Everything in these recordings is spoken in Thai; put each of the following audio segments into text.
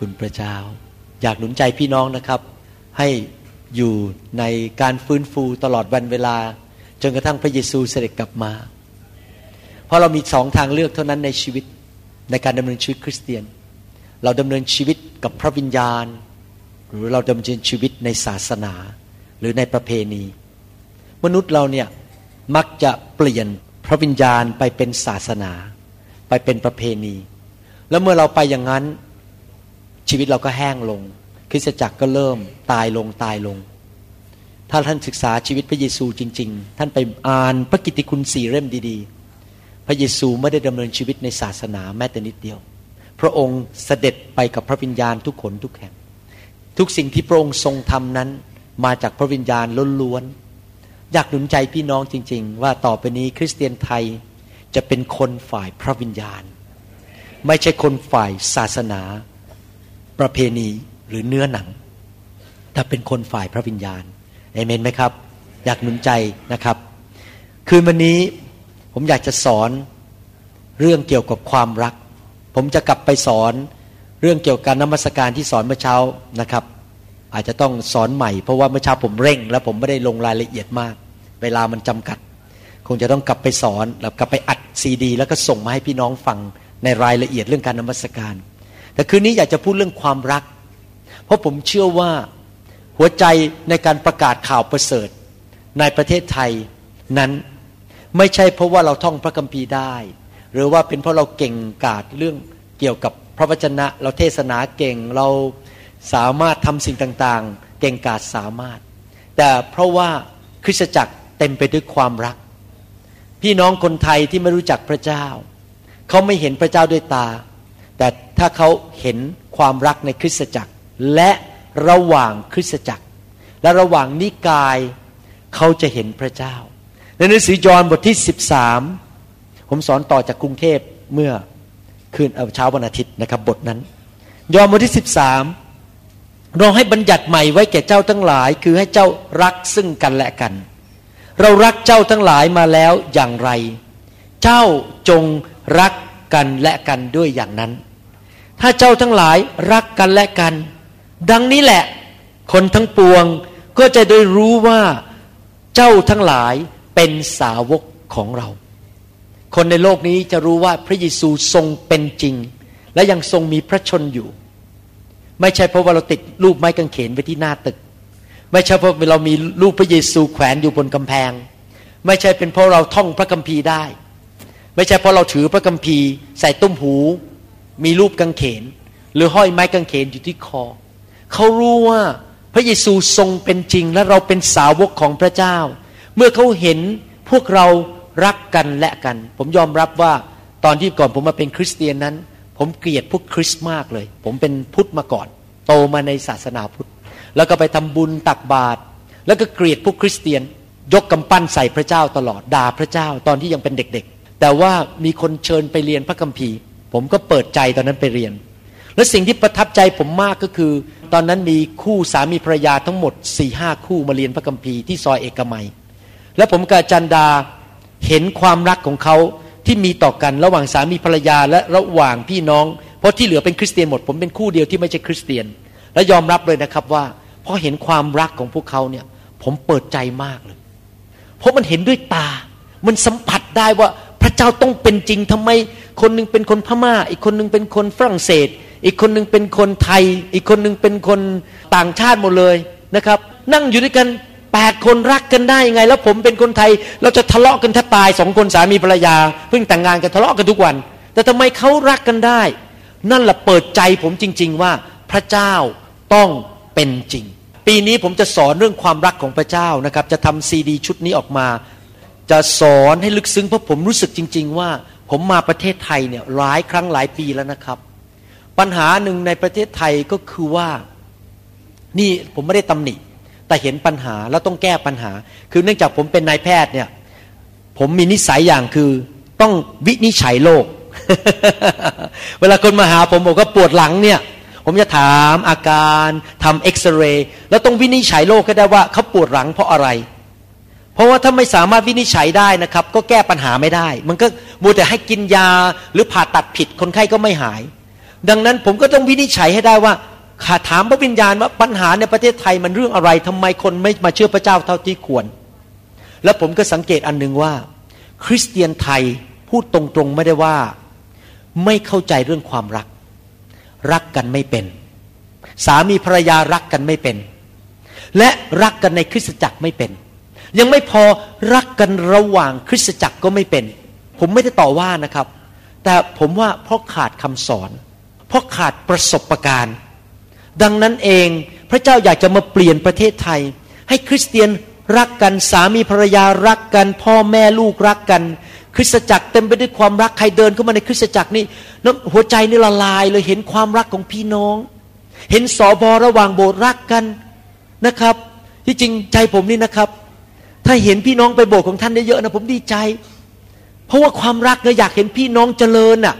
คุณพระเจ้า อยากหนุนใจพี่น้องนะครับ ให้อยู่ในการฟื้นฟูตลอดวันเวลา จนกระทั่งพระเยซูเสด็จกลับมา เพราะเรามีสองทางเลือกเท่านั้นในชีวิตในการดำเนินชีวิตคริสเตียน เราดำเนินชีวิตกับพระวิญญาณ หรือเราดำเนินชีวิตในศาสนาหรือในประเพณี มนุษย์เราเนี่ยมักจะเปลี่ยนพระวิญญาณไปเป็นศาสนา ไปเป็นประเพณี แล้วเมื่อเราไปอย่างนั้น ชีวิตเราก็แห้งลง คริสตจักรก็เริ่มตายลงตายลง ถ้าท่านศึกษาชีวิตพระเยซูจริง ๆ ท่านไปอ่านพระกิตติคุณสี่เล่มดีๆ พระเยซูไม่ได้ดำเนินชีวิตในศาสนาแม้แต่นิดเดียว พระองค์เสด็จไปกับพระวิญญาณทุกขนทุกแห่ง ทุกสิ่งที่พระองค์ทรงทำนั้นมาจากพระวิญญาณล้วนๆอยากหนุนใจพี่น้องจริง ๆ ว่าต่อไปนี้คริสเตียนไทยจะเป็นคนฝ่ายพระวิญญาณ ไม่ใช่คนฝ่ายศาสนา ประเพณีหรือเนื้อหนัง ถ้าเป็นคนฝ่ายพระวิญญาณเอเมนไหมครับ อยากหนุนใจนะครับ คืนวันนี้ผมอยากจะสอนเรื่องเกี่ยวกับความรัก ผมจะกลับไปสอนเรื่องเกี่ยวกับนมัสการที่สอนเมื่อเช้านะครับ อาจจะต้องสอนใหม่ เพราะว่าเมื่อเช้าผมเร่ง แล้วผมไม่ได้ลงรายละเอียดมาก เวลามันจำกัด คงจะต้องกลับไปสอนแล้วกลับไปอัดซีดี แล้วก็ส่งมาให้พี่น้องฟังในรายละเอียดเรื่องการนมัสการ แต่คืนนี้อยากจะพูดเรื่องความรัก เพราะผมเชื่อว่าหัวใจในการประกาศข่าวประเสริฐในประเทศไทยนั้นไม่ใช่เพราะว่าเราท่องพระคัมภีร์ได้ หรือว่าเป็นเพราะเราเก่งกาจเรื่องเกี่ยวกับพระวจนะ เราเทศนาเก่งเราสามารถทำสิ่งต่างๆ เก่งกาจสามารถ แต่เพราะว่าคริสตจักรเต็มไปด้วยความรัก พี่น้องคนไทยที่ไม่รู้จักพระเจ้า เขาไม่เห็นพระเจ้าด้วยตา แต่ถ้าเขาเห็นความรักในคริสตจักร และระหว่างคริสตจักร และระหว่างนิกายเขาจะเห็นพระเจ้า ในหนังสือยอห์นบทที่ 13 ผมสอนต่อจากกรุงเทพเมื่อคืนเช้าวันอาทิตย์นะครับบทนั้น ยอห์นบทที่ 13 เราให้บัญญัติใหม่ไว้แก่เจ้าทั้งหลาย คือให้เจ้ารักซึ่งกันและกัน เรารักเจ้าทั้งหลายมาแล้วอย่างไร เจ้าจงรักกันและกันด้วยอย่างนั้น ถ้าเจ้าทั้งหลายรักกันและกัน ดังนี้แหละ คนทั้งปวงก็จะได้รู้ว่าเจ้าทั้งหลายเป็นสาวกของเรา คนในโลกนี้จะรู้ว่าพระเยซูทรงเป็นจริง และยังทรงมีพระชนอยู่ ไม่ใช่เพราะว่าเราติดรูปไม้กางเขนไว้ที่หน้าตึก ไม่ใช่เพราะเรามีรูปพระเยซูแขวนอยู่บนกำแพง ไม่ใช่เป็นเพราะเราท่องพระคัมภีร์ได้ ไม่ใช่เพราะเราถือพระคัมภีร์ ใส่ตุ้มหู มีรูปกางเขน หรือห้อยไม้กางเขนอยู่ที่คอ เขารู้ว่าพระเยซูทรงเป็นจริงและเราเป็นสาวกของพระเจ้า เมื่อเขาเห็นพวกเรารักกันและกัน ผมยอมรับว่าตอนที่ก่อนผมมาเป็นคริสเตียนนั้น ผมเกลียดพวกคริสต์มากเลย ผมเป็นพุทธมาก่อน โตมาในศาสนาพุทธ แล้วก็ไปทำบุญตักบาตรแล้วก็เกลียดพวกคริสเตียน ยกกำปั้นใส่พระเจ้าตลอดด่าพระเจ้าตอนที่ยังเป็นเด็กๆ แต่ว่ามีคนเชิญไปเรียนพระคัมภีร์ ผมก็เปิดใจตอนนั้นไปเรียน และสิ่งที่ประทับใจผมมากก็คือ ตอนนั้นมีคู่สามีภรรยาทั้งหมดสี่ห้าคู่มาเรียนพระคัมภีร์ที่ซอยเอกมัย และผมกับจันดาเห็นความรักของเขาที่มีต่อกันระหว่างสามีภรรยาและระหว่างพี่น้อง เพราะที่เหลือเป็นคริสเตียนหมด ผมเป็นคู่เดียวที่ไม่ใช่คริสเตียน และยอมรับเลยนะครับว่าพอเห็นความรักของพวกเขาเนี่ย ผมเปิดใจมากเลย เพราะมันเห็นด้วยตา มันสัมผัสได้ว่าพระเจ้าต้องเป็นจริงทำไม คนนึงเป็นคนพม่า อีกคนนึงเป็นคนฝรั่งเศส อีกคนนึงเป็นคนไทย อีกคนนึงเป็นคนต่างชาติหมดเลยนะครับ นั่งอยู่ด้วยกันแปดคนรักกันได้ยังไง แล้วผมเป็นคนไทย เราจะทะเลาะกันถ้าตายสองคนสามีภรรยา เพิ่งแต่งงานกันทะเลาะกันทุกวัน แต่ทำไมเขารักกันได้ นั่นแหละเปิดใจผมจริง ๆ ว่าพระเจ้าต้องเป็นจริง ปีนี้ผมจะสอนเรื่องความรักของพระเจ้านะครับ จะทำซีดีชุดนี้ออกมา จะสอนให้ลึกซึ้งเพราะผมรู้สึกจริง ๆ ว่า ผมมาประเทศไทยเนี่ยหลายครั้งหลายปีแล้วนะครับ ปัญหาหนึ่งในประเทศไทยก็คือว่านี่ผมไม่ได้ตำหนิ แต่เห็นปัญหาแล้วต้องแก้ปัญหา คือเนื่องจากผมเป็นนายแพทย์เนี่ย ผมมีนิสัยอย่างคือต้องวินิจฉัยโรคเวลาคนมาหาผมบอกว่าปวดหลังเนี่ย ผมจะถามอาการทำเอ็กซเรย์แล้วต้องวินิจฉัยโรคให้ได้ว่าเขาปวดหลังเพราะอะไร เพราะว่าถ้าไม่สามารถวินิจฉัยได้นะครับ ก็แก้ปัญหาไม่ได้ มันก็มัวแต่ให้กินยาหรือผ่าตัดผิดคนไข้ก็ไม่หาย ดังนั้นผมก็ต้องวินิจฉัยให้ได้ว่าขาถามพระวิญญาณว่าปัญหาในประเทศไทยมันเรื่องอะไรทำไมคนไม่มาเชื่อพระเจ้าเท่าที่ควร แล้วผมก็สังเกตอันหนึ่งว่า คริสเตียนไทยพูดตรงๆไม่ได้ว่า ไม่เข้าใจเรื่องความรัก รักกันไม่เป็น สามีภรรยารักกันไม่เป็น และรักกันในคริสตจักรไม่เป็น ยังไม่พอรักกันระหว่างคริสตจักรก็ไม่เป็น ผมไม่ได้ต่อว่านะครับ แต่ผมว่าเพราะขาดคำสอน เพราะขาดประสบการณ์ ดังนั้นเองพระเจ้าอยากจะมาเปลี่ยนประเทศไทย ให้คริสเตียนรักกันสามีภรรยารักกัน พ่อแม่ลูกรักกัน คริสตจักรเต็มไปด้วยความรักใครเดินเข้ามาในคริสตจักรนี่น้ำหัวใจนี่ละลายเลยเห็นความรักของพี่น้อง เห็นสอบอระหว่างโบสถ์รักกันนะครับ ที่จริงใจผมนี่นะครับ ถ้าเห็นพี่น้องไปโบสถ์ของท่านเยอะๆนะผมดีใจ เพราะว่าความรักเราอยากเห็นพี่น้องเจริญอะ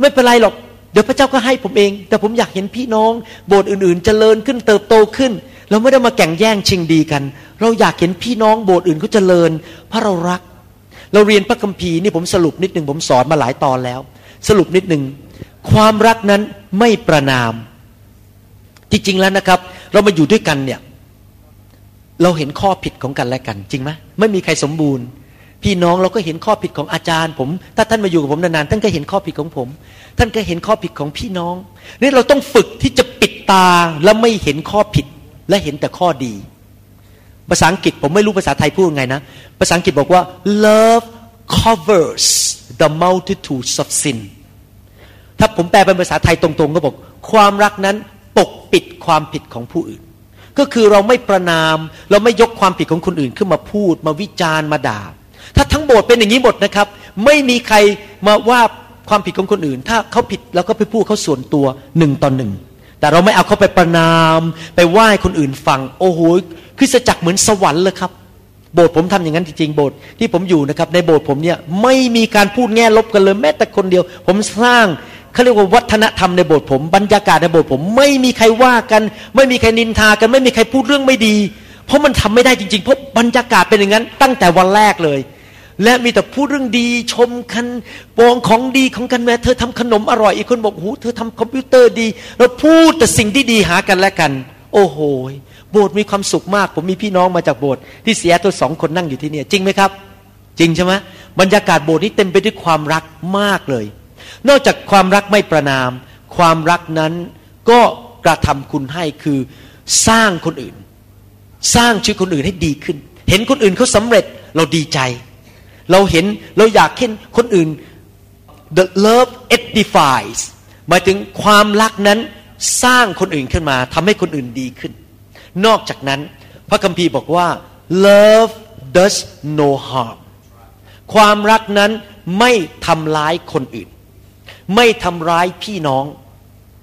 ไม่เป็นไรหรอก เดี๋ยวพระเจ้าก็ให้ผมเอง แต่ผมอยากเห็นพี่น้อง โบสถ์อื่นๆ เจริญขึ้นเติบโตขึ้น เราไม่ได้มาแข่งแย่งชิงดีกัน เราอยากเห็นพี่น้องโบสถ์อื่นเขาเจริญ เพราะเรารัก เราเรียนพระคัมภีร์นี่ผมสรุปนิดหนึ่งผมสอนมาหลายตอนแล้ว สรุปนิดหนึ่งความรักนั้นไม่ประนาม จริงๆแล้วนะครับ เรามาอยู่ด้วยกันเนี่ย เราเห็นข้อผิดของกันและกัน จริงไหมไม่มีใครสมบูรณ์ พี่น้องเราก็เห็นข้อผิดของอาจารย์ ผม ถ้าท่านมาอยู่กับผมนานๆท่านก็เห็นข้อผิดของผม ท่านก็เห็นข้อผิดของพี่น้องนี่เราต้องฝึกที่จะปิดตาแล้วไม่เห็นข้อผิดและเห็นแต่ข้อดี ภาษาอังกฤษผมไม่รู้ภาษาไทยพูดไงนะภาษาอังกฤษบอกว่า love covers the multitudes of sin ถ้าผมแปลเป็นภาษาไทยตรงๆ ก็บอก ความรักนั้นปกปิดความผิดของผู้อื่น ก็คือเราไม่ประนาม เราไม่ยกความผิดของคนอื่นขึ้นมาพูด มาวิจารณ์มาด่า ถ้าทั้งโบสถ์เป็นอย่างนี้หมดนะครับ ไม่มีใครมาว่าความผิดของคนอื่น ถ้าเขาผิดเราก็ไปพูดเขาส่วนตัวหนึ่งต่อหนึ่งแต่เราไม่เอาเขาไปประนาม ไปไหว้คนอื่นฟัง โอ้โหคริสตจักรเหมือนสวรรค์เลยครับ โบสถ์ผมทำอย่างนั้นจริงๆโบสถ์ที่ผมอยู่นะครับ ในโบสถ์ผมเนี่ยไม่มีการพูดแง่ลบกันเลยแม้แต่คนเดียว ผมสร้าง เขาเรียกว่าวัฒนธรรมในโบสถ์ผม บรรยากาศในโบสถ์ผม ไม่มีใครว่ากัน ไม่มีใครนินทากันไม่มีใครพูดเรื่องไม่ดี เพราะมันทำไม่ได้จริงๆเพราะบรรยากาศเป็นอย่างนั้น ตั้งแต่วันแรกเลย และมีแต่พูดเรื่องดีชมกันปองของดีของกันแม่เธอทำขนมอร่อยอีกคนบอกหูเธอทำคอมพิวเตอร์ดีเราพูดแต่สิ่งที่ดีหากันและกัน โอ้โหโบสถ์มีความสุขมาก ผมมีพี่น้องมาจากโบสถ์ที่เสียตัวสองคนนั่งอยู่ที่นี่จริงไหมครับ จริงใช่ไหมบรรยากาศโบสถ์นี้เต็มไปด้วยความรักมากเลย นอกจากความรักไม่ประนาม ความรักนั้นก็กระทำคุณให้คือสร้างคนอื่น สร้างชีวิตคนอื่นให้ดีขึ้น เห็นคนอื่นเขาสำเร็จเราดีใจ เราเห็นเราอยากเห็นคนอื่น the love edifies หมายถึงความรักนั้นสร้างคนอื่นขึ้นมาทำให้คนอื่นดีขึ้น นอกจากนั้น พระคัมภีร์บอกว่า love does no harm ความรักนั้นไม่ทำร้ายคนอื่น ไม่ทำร้ายพี่น้อง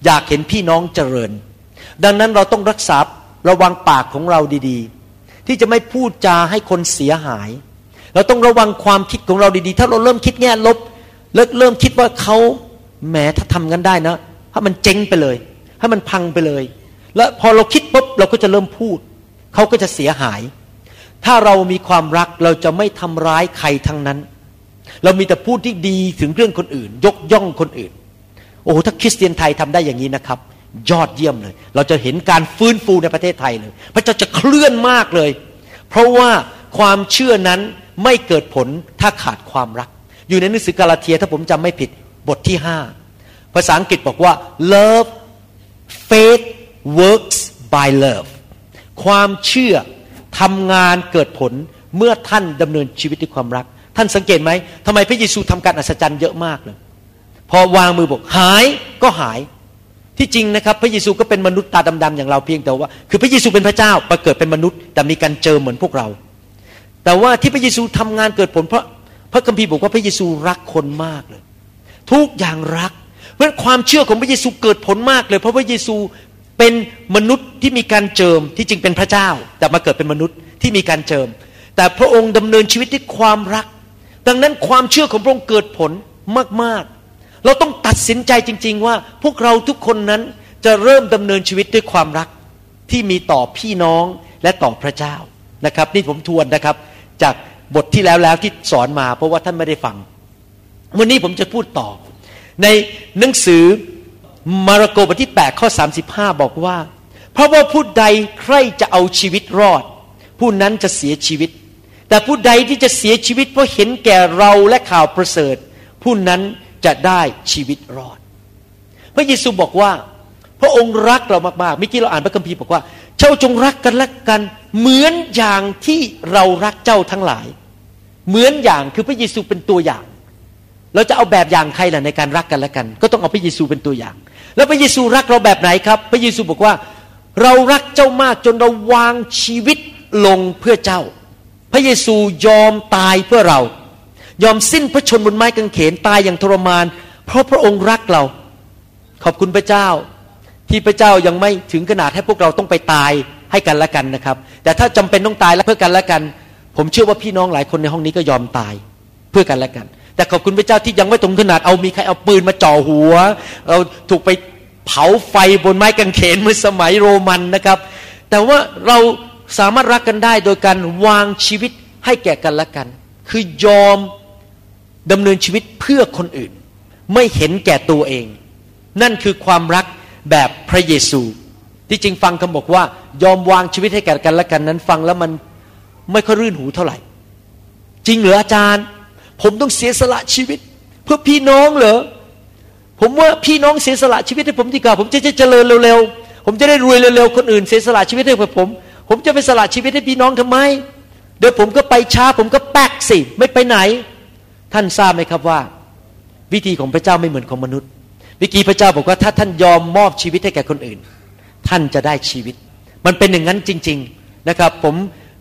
อยากเห็นพี่น้องเจริญ ดังนั้นเราต้องรักษาระวังปากของเราดีๆ ที่จะไม่พูดจาให้คนเสียหาย เราต้องระวังความคิดของเราดีๆ ถ้าเราเริ่มคิดแง่ลบเริ่มเริ่มคิดว่าเขาแหมถ้าทำกันได้นะให้มันเจ๊งไปเลย ให้มันพังไปเลย แล้วพอเราคิดปุ๊บเราก็จะเริ่มพูด เขาก็จะเสียหาย ถ้าเรามีความรักเราจะไม่ทำร้ายใครทั้งนั้น เรามีแต่พูดที่ดีถึงเรื่องคนอื่น ยกย่องคนอื่น โอ้โหถ้าคริสเตียนไทยทำได้อย่างนี้นะครับ ยอดเยี่ยมเลย เราจะเห็นการฟื้นฟูในประเทศไทยเลย พระเจ้าจะเคลื่อนมากเลย เพราะว่าความเชื่อนั้นไม่เกิดผลถ้าขาดความรัก อยู่ในหนังสือกาลาเทียถ้าผมจำไม่ผิดบทที่ห้าภาษาอังกฤษบอกว่า love faith works by love ความเชื่อทำงานเกิดผลเมื่อท่านดำเนินชีวิตด้วยความรัก ท่านสังเกตไหมทำไมพระเยซูทำการอัศจรรย์เยอะมากเลยพอวางมือบอกหายก็หายที่จริงนะครับพระเยซูก็เป็นมนุษย์ตาดำๆอย่างเราเพียงแต่ว่า คือพระเยซูเป็นพระเจ้าประเกิดเป็นมนุษย์ แต่มีการเจอเหมือนพวกเรา แต่ว่าที่พระเยซูทำงานเกิดผลเพราะพระคัมภีร์บอกว่าพระเยซูรักคนมากเลย ทุกอย่างรัก เพราะความเชื่อของพระเยซูเกิดผลมากเลย เพราะพระเยซูเป็นมนุษย์ที่มีการเจิมที่จริงเป็นพระเจ้า แต่มาเกิดเป็นมนุษย์ที่มีการเจิม แต่พระองค์ดำเนินชีวิตด้วยความรัก ดังนั้นความเชื่อของพระองค์เกิดผลมากๆ เราต้องตัดสินใจจริง ๆ ว่าพวกเราทุกคนนั้นจะเริ่มดำเนินชีวิตด้วยความรักที่มีต่อพี่น้องและต่อพระเจ้านะครับนี่ผมทวนนะครับ จากบทที่แล้วแล้วที่สอนมาเพราะว่าท่านไม่ได้ฟัง วันนี้ผมจะพูดต่อ ในหนังสือมาระโกบทที่ 8 ข้อ 35 บอกว่า เพราะว่าผู้ใดใครจะเอาชีวิตรอด ผู้นั้นจะเสียชีวิต แต่ผู้ใดที่จะเสียชีวิตเพราะเห็นแก่เราและข่าวประเสริฐ ผู้นั้นจะได้ชีวิตรอด พระเยซูบอกว่า พระองค์รักเรามากๆเมื่อกี้เราอ่านพระคัมภีร์บอกว่า เจ้าจงรักกันและกัน เหมือนอย่างที่เรารักเจ้าทั้งหลาย เหมือนอย่างคือพระเยซูเป็นตัวอย่าง เราจะเอาแบบอย่างใครล่ะในการรักกันและกัน ก็ต้องเอาพระเยซูเป็นตัวอย่าง แล้วพระเยซูรักเราแบบไหนครับ พระเยซูบอกว่า เรารักเจ้ามากจนเราวางชีวิตลงเพื่อเจ้า ระเยซูยอมตายเพื่อเรา ยอมสิ้นพระชนบนไม้กางเขนตายอย่างทรมาน เพราะพระองค์รักเรา ขอบคุณพระเจ้า ที่พระเจ้ายังไม่ถึงขนาดให้พวกเราต้องไปตายให้กันและกันนะครับ แต่ถ้าจำเป็นต้องตายเพื่อกันและกัน ผมเชื่อว่าพี่น้องหลายคนในห้องนี้ก็ยอมตายเพื่อกันและกัน แต่ขอบคุณพระเจ้าที่ยังไม่ตรงขนาดเอามีใครเอาปืนมาจ่อหัว เราถูกไปเผาไฟบนไม้กางเขนเมื่อสมัยโรมันนะครับ แต่ว่าเรา สามารถรักกันได้โดยการวางชีวิตให้แก่กันและกัน คือยอมดำเนินชีวิตเพื่อคนอื่น ไม่เห็นแก่ตัวเอง นั่นคือความรักแบบพระเยซู ที่จริงฟังคำบอกว่า ยอมวางชีวิตให้แก่กันและกันนั้น ฟังแล้วมันไม่ค่อยรื่นหูเท่าไหร่ จริงเหรออาจารย์ ผมต้องเสียสละชีวิต เพื่อพี่น้องเหรอผมว่าพี่น้องเสียสละชีวิตให้ผมดีกว่าผมจะจะเจริญเร็วๆผมจะได้รวยเร็วๆคนอื่นเสียสละชีวิตให้ผม ผมจะไปสละชีวิตให้พี่น้องทำไม เดี๋ยวผมก็ไปช้า ผมก็แป๊กสิ ไม่ไปไหน ท่านทราบไหมครับว่า วิธีของพระเจ้าไม่เหมือนของมนุษย์วิธีพระเจ้าบอกว่าถ้าท่านยอมมอบชีวิตให้แก่คนอื่น ท่านจะได้ชีวิต มันเป็นอย่างนั้นจริง ๆนะครับ ผม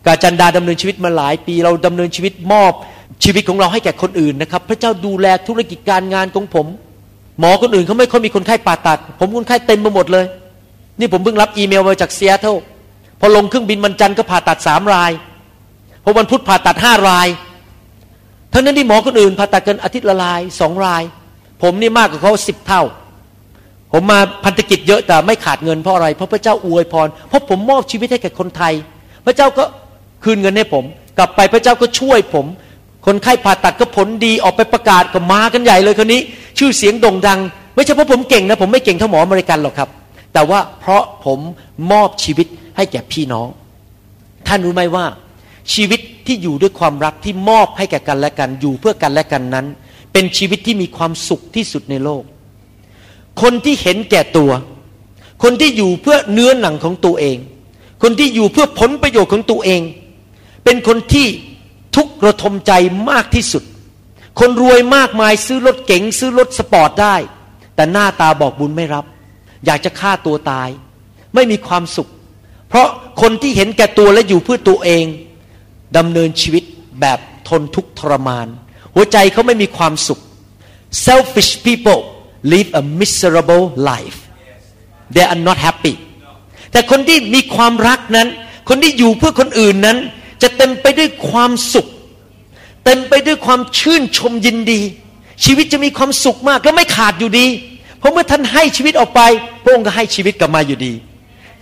กาจันดาดำเนินชีวิตมาหลายปี เราดำเนินชีวิตมอบชีวิตของเราให้แก่คนอื่นนะครับ พระเจ้าดูแลธุรกิจการงานของผม หมอคนอื่นเขาไม่ค่อยมีคนไข้ผ่าตัด ผมคนไข้เต็มไปหมดเลย นี่ผมเพิ่งรับอีเมลมาจากเซียเท่า พอลงเครื่องบินมันจันก็ผ่าตัดสามรายพอวันพุธผ่าตัดห้ารายทั้งนั้นที่หมอคนอื่นผ่าตัดกันอาทิตย์ละรายสองราย ผมนี่มากกว่าเขาสิบเท่า ผมมาพันธกิจเยอะแต่ไม่ขาดเงินเพราะอะไร เพราะพระเจ้าอวยพร เพราะผมมอบชีวิตให้แก่คนไทย พระเจ้าก็คืนเงินให้ผม กลับไปพระเจ้าก็ช่วยผม คนไข้ผ่าตัดก็ผลดีออกไปประกาศก็มากันใหญ่เลยคนนี้ ชื่อเสียงโด่งดัง ไม่ใช่เพราะผมเก่งนะผมไม่เก่งเท่าหมออเมริกันหรอกครับ แต่ว่าเพราะผมมอบชีวิต ให้แก่พี่น้อง ท่านรู้ไหมว่า ชีวิตที่อยู่ด้วยความรักที่มอบให้แก่กันและกันอยู่เพื่อกันและกันนั้น เป็นชีวิตที่มีความสุขที่สุดในโลก คนที่เห็นแก่ตัว คนที่อยู่เพื่อเนื้อหนังของตัวเอง คนที่อยู่เพื่อผลประโยชน์ของตัวเอง เป็นคนที่ทุกข์ระทมใจมากที่สุด คนรวยมากมายซื้อรถเก๋งซื้อรถสปอร์ตได้ แต่หน้าตาบอกบุญไม่รับ อยากจะฆ่าตัวตาย ไม่มีความสุข ราะคนที่เห็นแก่ตัวและอยู่เพื่อตัวเองดำเนินชีวิตแบบทนทุกข์ทรมาน หัวใจเขาไม่มีความสุข selfish people live a miserable life they are not happy แต่คนที่มีความรักนั้น คนที่อยู่เพื่อคนอื่นนั้น จะเต็มไปด้วยความสุข เต็มไปด้วยความชื่นชมยินดี ชีวิตจะมีความสุขมากและไม่ขาดอยู่ดี เพราะเมื่อท่านให้ชีวิตออกไปพระองค์ก็ให้ชีวิตกลับมาอยู่ดี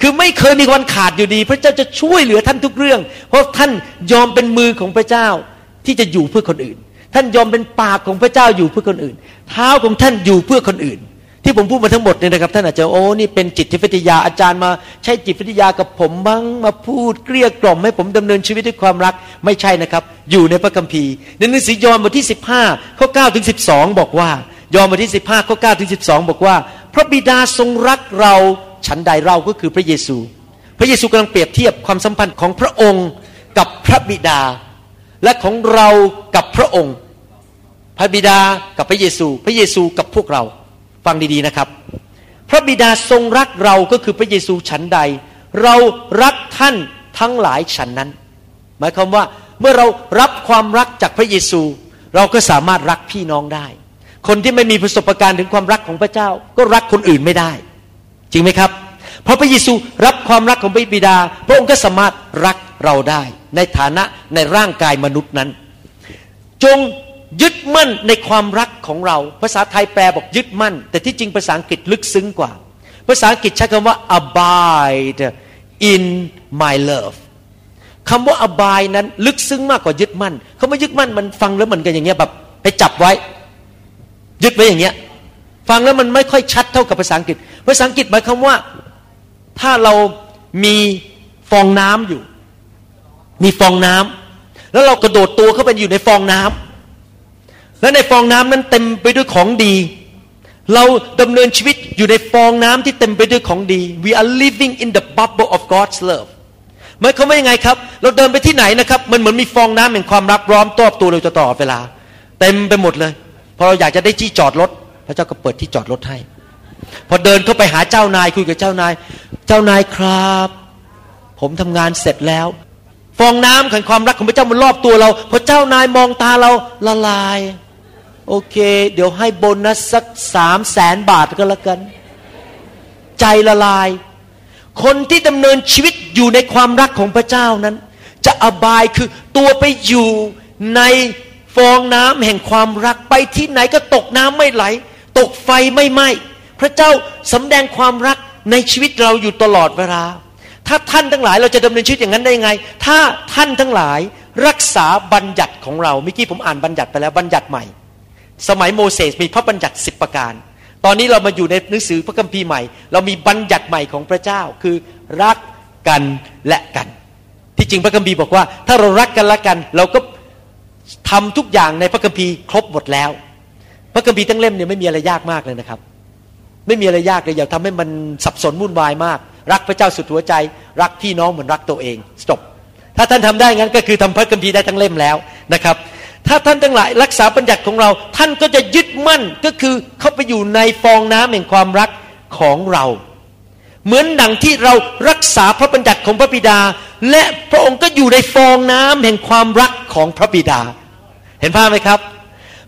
คือไม่เคยมีวันขาดอยู่ดี พระเจ้าจะช่วยเหลือท่านทุกเรื่อง เพราะท่านยอมเป็นมือของพระเจ้าที่จะอยู่เพื่อคนอื่น ท่านยอมเป็นปากของพระเจ้าอยู่เพื่อคนอื่น เท้าของท่านอยู่เพื่อคนอื่น ที่ผมพูดมาทั้งหมดเนี่ยนะครับ ท่านอาจจะโอ้นี่เป็นจิตวิทยาอาจารย์มา ใช้จิตวิทยากับผมบ้างมาพูดเกลี้ยกล่อมให้ผมดำเนินชีวิตด้วยความรักไม่ใช่นะครับ อยู่ในพระคัมภีร์ในหนังสือยอห์นบทที่ 15ข้อ9ถึง12 บอกว่ายอห์นบทที่ 15ข้อ9ถึง12 บอกว่า พระบิดาทรงรักเรา ฉันใดเราก็คือพระเยซู พระเยซูกำลังเปรียบเทียบความสัมพันธ์ของพระองค์กับพระบิดา และของเรากับพระองค์ พระบิดากับพระเยซู พระเยซูกับพวกเรา ฟังดีๆนะครับ พระบิดาทรงรักเราก็คือพระเยซูฉันใด เรารักท่านทั้งหลายฉันนั้น หมายความว่าเมื่อเรารับความรักจากพระเยซู เราก็สามารถรักพี่น้องได้ คนที่ไม่มีประสบการณ์ถึงความรักของพระเจ้า ก็รักคนอื่นไม่ได้ จริงไหมครับ พราะพระเยซูรับความรักของพระบิดา พระองค์ก็สามารถรักเราได้ ในฐานะในร่างกายมนุษย์นั้น จงยึดมั่นในความรักของเรา ภาษาไทยแปลบอกยึดมั่น แต่ที่จริงภาษาอังกฤษลึกซึ้งกว่า ภาษาอังกฤษใช้คำว่า abide in my love คำว่า abide นั้น ลึกซึ้งมากกว่ายึดมั่นคำว่ายึดมั่นมันฟังแล้วเหมือนกันอย่างเงี้ยแบบไปจับไว้ ยึดไว้อย่างเงี้ย ฟังแล้วมันไม่ค่อยชัดเท่ากับภาษาอังกฤษ ภาษาอังกฤษหมายความว่า ถ้าเรามีฟองน้ำอยู่ มีฟองน้ำแล้วเรากระโดดตัวเข้าไปอยู่ในฟองน้ำแล้วในฟองน้ำนั้นเต็มไปด้วยของดี เราดำเนินชีวิตอยู่ในฟองน้ำที่เต็มไปด้วยของดี we are living in the bubble of God's love หมายความว่ายังไงครับ เราเดินไปที่ไหนนะครับ มันเหมือนมีฟองน้ำแห่งความรักร้อมตอบตัวเราจะต่อเวลา เต็มไปหมดเลย พอเราอยากจะได้ที่จอดรถพระเจ้าก็เปิดที่จอดรถให้ พอเดินเข้าไปหาเจ้านายคุยกับเจ้านาย เจ้านายครับ ผมทำงานเสร็จแล้ว ฟองน้ำแห่งความรักของพระเจ้ามันรอบตัวเราพอเจ้านายมองตาเราละลาย โอเค เดี๋ยวให้โบนัสสักสามแสนบาทก็แล้วกัน ใจละลาย คนที่ดำเนินชีวิตอยู่ในความรักของพระเจ้านั้น จะอบายคือตัวไปอยู่ในฟองน้ำแห่งความรักไปที่ไหนก็ตกน้ำไม่ไหล ตกไฟไม่ไหม้ พระเจ้าสำแดงความรักในชีวิตเราอยู่ตลอดเวลา ถ้าท่านทั้งหลายเราจะดำเนินชีวิตอย่างนั้นได้ไง ถ้าท่านทั้งหลายรักษาบัญญัติของเราเมื่อกี้ผมอ่านบัญญัติไปแล้วบัญญัติใหม่ สมัยโมเสสมีพระบัญญัติสิบประการ ตอนนี้เรามาอยู่ในหนังสือพระคัมภีร์ใหม่ เรามีบัญญัติใหม่ของพระเจ้าคือรักกันและกัน ที่จริงพระคัมภีร์บอกว่า ถ้าเรารักกันและกัน เราก็ทำทุกอย่างในพระคัมภีร์ครบหมดแล้ว พระคัมภีร์ทั้งเล่มเนี่ยไม่มีอะไรยากมากเลยนะครับ ไม่มีอะไรยากเลยอย่าทำให้มันสับสนวุ่นวายมาก รักพระเจ้าสุดหัวใจ รักพี่น้องเหมือนรักตัวเองจบถ้าท่านทำได้งั้นก็คือทำพระคัมภีร์ได้ทั้งเล่มแล้วนะครับ ถ้าท่านทั้งหลายรักษาบัญญัติของเรา ท่านก็จะยึดมั่นก็คือเข้าไปอยู่ในฟองน้ำแห่งความรักของเรา เหมือนดังที่เรารักษาพระบัญญัติของพระบิดา และพระองค์ก็อยู่ในฟองน้ำแห่งความรักของพระบิดา เห็นภาพไหมครับ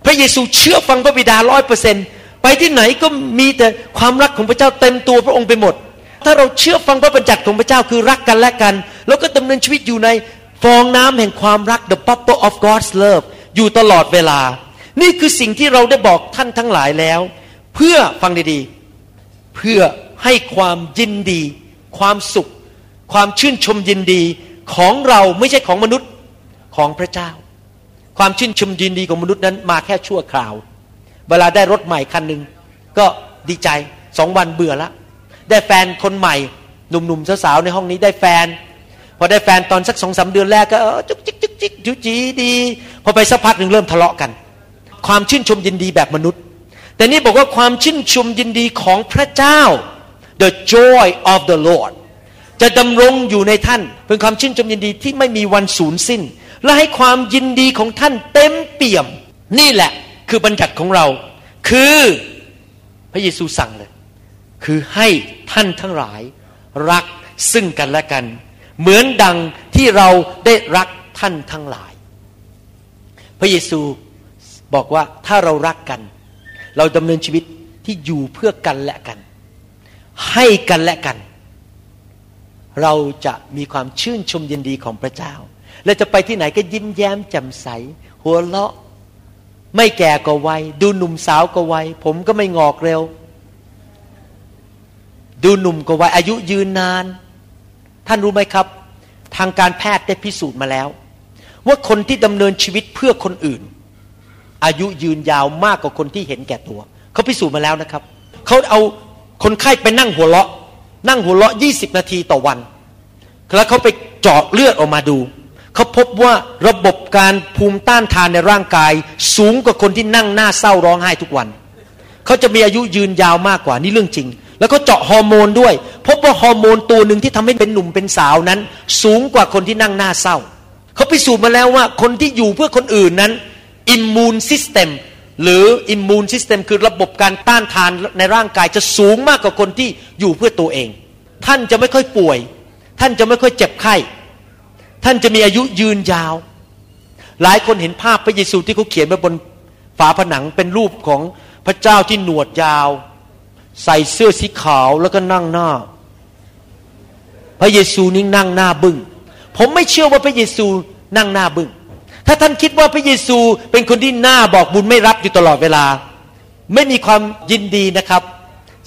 พระเยซูเชื่อฟังพระบิดาร้อยเปอร์เซ็นต์ ไปที่ไหนก็มีแต่ความรักของพระเจ้าเต็มตัวพระองค์ไปหมด ถ้าเราเชื่อฟังพระบัญญัติของพระเจ้าคือรักกันและกัน แล้วก็ดำเนินชีวิตอยู่ในฟองน้ำแห่งความรัก the bubble of God's love อยู่ตลอดเวลา นี่คือสิ่งที่เราได้บอกท่านทั้งหลายแล้ว เพื่อฟังดีๆ เพื่อให้ความยินดี ความสุข ความชื่นชมยินดีของเราไม่ใช่ของมนุษย์ของพระเจ้า ความชื่นชมยินดีของมนุษย์นั้นมาแค่ชั่วคราว เวลาได้รถใหม่คันหนึ่งก็ดีใจสองวันเบื่อละได้แฟนคนใหม่ หนุ่มๆสาวๆในห้องนี้ได้แฟน พอได้แฟนตอนสักสองสาเดือนแรกก็จุกจิกจุกจิกจุจีดี พอไปสักพักหนึ่งเริ่มทะเลาะกัน ความชื่นชมยินดีแบบมนุษย์ แต่นี่บอกว่าความชื่นชมยินดีของพระเจ้า the joy of the Lord จะดำรงอยู่ในท่าน เป็นความชื่นชมยินดีที่ไม่มีวันสูญสิ้น และให้ความยินดีของท่านเต็มเปี่ยม นี่แหละ คือบัญญัติของเรา คือพระเยซูสั่งเลย คือให้ท่านทั้งหลายรักซึ่งกันและกัน เหมือนดังที่เราได้รักท่านทั้งหลาย พระเยซูบอกว่าถ้าเรารักกัน เราดำเนินชีวิตที่อยู่เพื่อกันและกัน ให้กันและกัน เราจะมีความชื่นชมยินดีของพระเจ้า และจะไปที่ไหนก็ยิ้มแย้มแจ่มใส หัวเราะ ไม่แก่ก็วัยดูหนุ่มสาวก็วัยผมก็ไม่งอกเร็ว ดูหนุ่มก็วัยอายุยืนนาน ท่านรู้ไหมครับ ทางการแพทย์ได้พิสูจน์มาแล้ว ว่าคนที่ดำเนินชีวิตเพื่อคนอื่น อายุยืนยาวมากกว่าคนที่เห็นแก่ตัว เขาพิสูจน์มาแล้วนะครับ เขาเอาคนไข้ไปนั่งหัวเราะ นั่งหัวเราะยี่สิบนาทีต่อวัน แล้วเขาไปเจาะเลือดออกมาดู เขาพบว่าระบบการภูมิต้านทานในร่างกาย สูงกว่าคนที่นั่งหน้าเศร้าร้องไห้ทุกวัน เขาจะมีอายุยืนยาวมากกว่านี่เรื่องจริง แล้วก็เจาะฮอร์โมนด้วย พบว่าฮอร์โมนตัวหนึ่งที่ทำให้เป็นหนุ่มเป็นสาวนั้น สูงกว่าคนที่นั่งหน้าเศร้า เขาพิสูจน์มาแล้วว่าคนที่อยู่เพื่อคนอื่นนั้น immune system หรือ immune system คือระบบการต้านทานในร่างกายจะสูงมากกว่าคนที่อยู่เพื่อตัวเอง ท่านจะไม่ค่อยป่วย ท่านจะไม่ค่อยเจ็บไข้ ท่านจะมีอายุยืนยาว หลายคนเห็นภาพพระเยซูที่เขาเขียนไว้บนฝาผนังเป็นรูปของพระเจ้าที่หนวดยาว ใส่เสื้อสีขาวแล้วก็นั่งหน้า พระเยซูนี่นั่งหน้าบึง้งผมไม่เชื่อว่าพระเยซูนั่งหน้าบึง้งถ้าท่านคิดว่าพระเยซูเป็นคนที่หน้าบอกบุญไม่รับอยู่ตลอดเวลา ไม่มีความยินดีนะครับ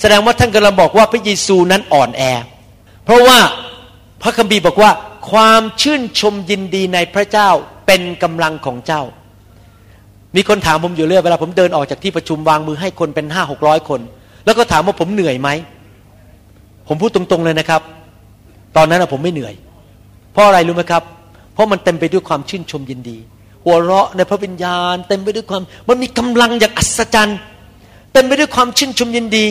แสดงว่าท่านกำลังบอกว่าพระเยซูนั้นอ่อนแอ เพราะว่าพระคัมภีร์บอกว่า ความชื่นชมยินดีในพระเจ้าเป็นกำลังของเจ้า มีคนถามผมอยู่เรื่อยเวลาผมเดินออกจากที่ประชุมวางมือให้คนเป็นห้าหกร้อยคน แล้วก็ถามว่าผมเหนื่อยไหม ผมพูดตรงๆเลยนะครับ ตอนนั้นผมไม่เหนื่อย เพราะอะไรรู้ไหมครับ เพราะมันเต็มไปด้วยความชื่นชมยินดี หัวเราะในพระวิญญาณ เต็มไปด้วยความมันมีกำลังอย่างอัศจรรย์เต็มไปด้วยความชื่นชมยินดี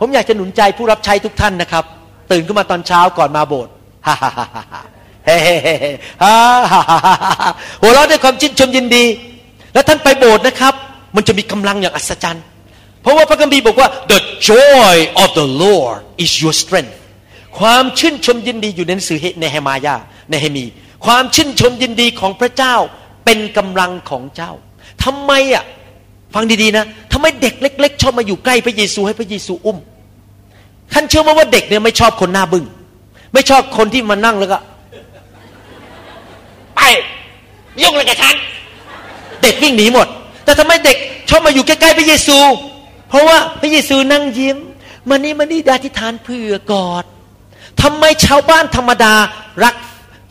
ผมอยากจะหนุนใจผู้รับใช้ทุกท่านนะครับ ตื่นขึ้นมาตอนเช้าก่อนมาโบสถ์ฮ่าฮ่าฮ่า ฮ่าเฮ้ฮ่ฮ่าฮ่าฮ่าหัวเราะด้วยความชื่นชมยินดี แล้วท่านไปโบสถ์นะครับ มันจะมีกำลังอย่างอัศจรรย์ เพราะว่าพระคัมภีร์บอกว่า the joy of the Lord is your strength ความชื่นชมยินดีอยู่ในหนังสือในเฮมายาในเฮมี ความชื่นชมยินดีของพระเจ้าเป็นกำลังของเจ้าทำไมอะฟังดีๆนะทำไมเด็กเล็ก ๆ ชอบมาอยู่ใกล้พระเยซูให้พระเยซูอุ้มท่านเชื่อไหมว่าเด็กเนี่ยไม่ชอบคนหน้าบึง้งไม่ชอบคนที่มานั่งแล้วก็ ไปยุ่งอะไรกับฉัน เด็กวิ่งหนีหมด แต่ทำไมเด็กชอบมาอยู่ใกล้ๆพระเยซู เพราะว่าพระเยซูนั่งยิ้มมานี่มานี่ดาธิษฐานเผื่อกอดทำไมชาวบ้านธรรมดารัก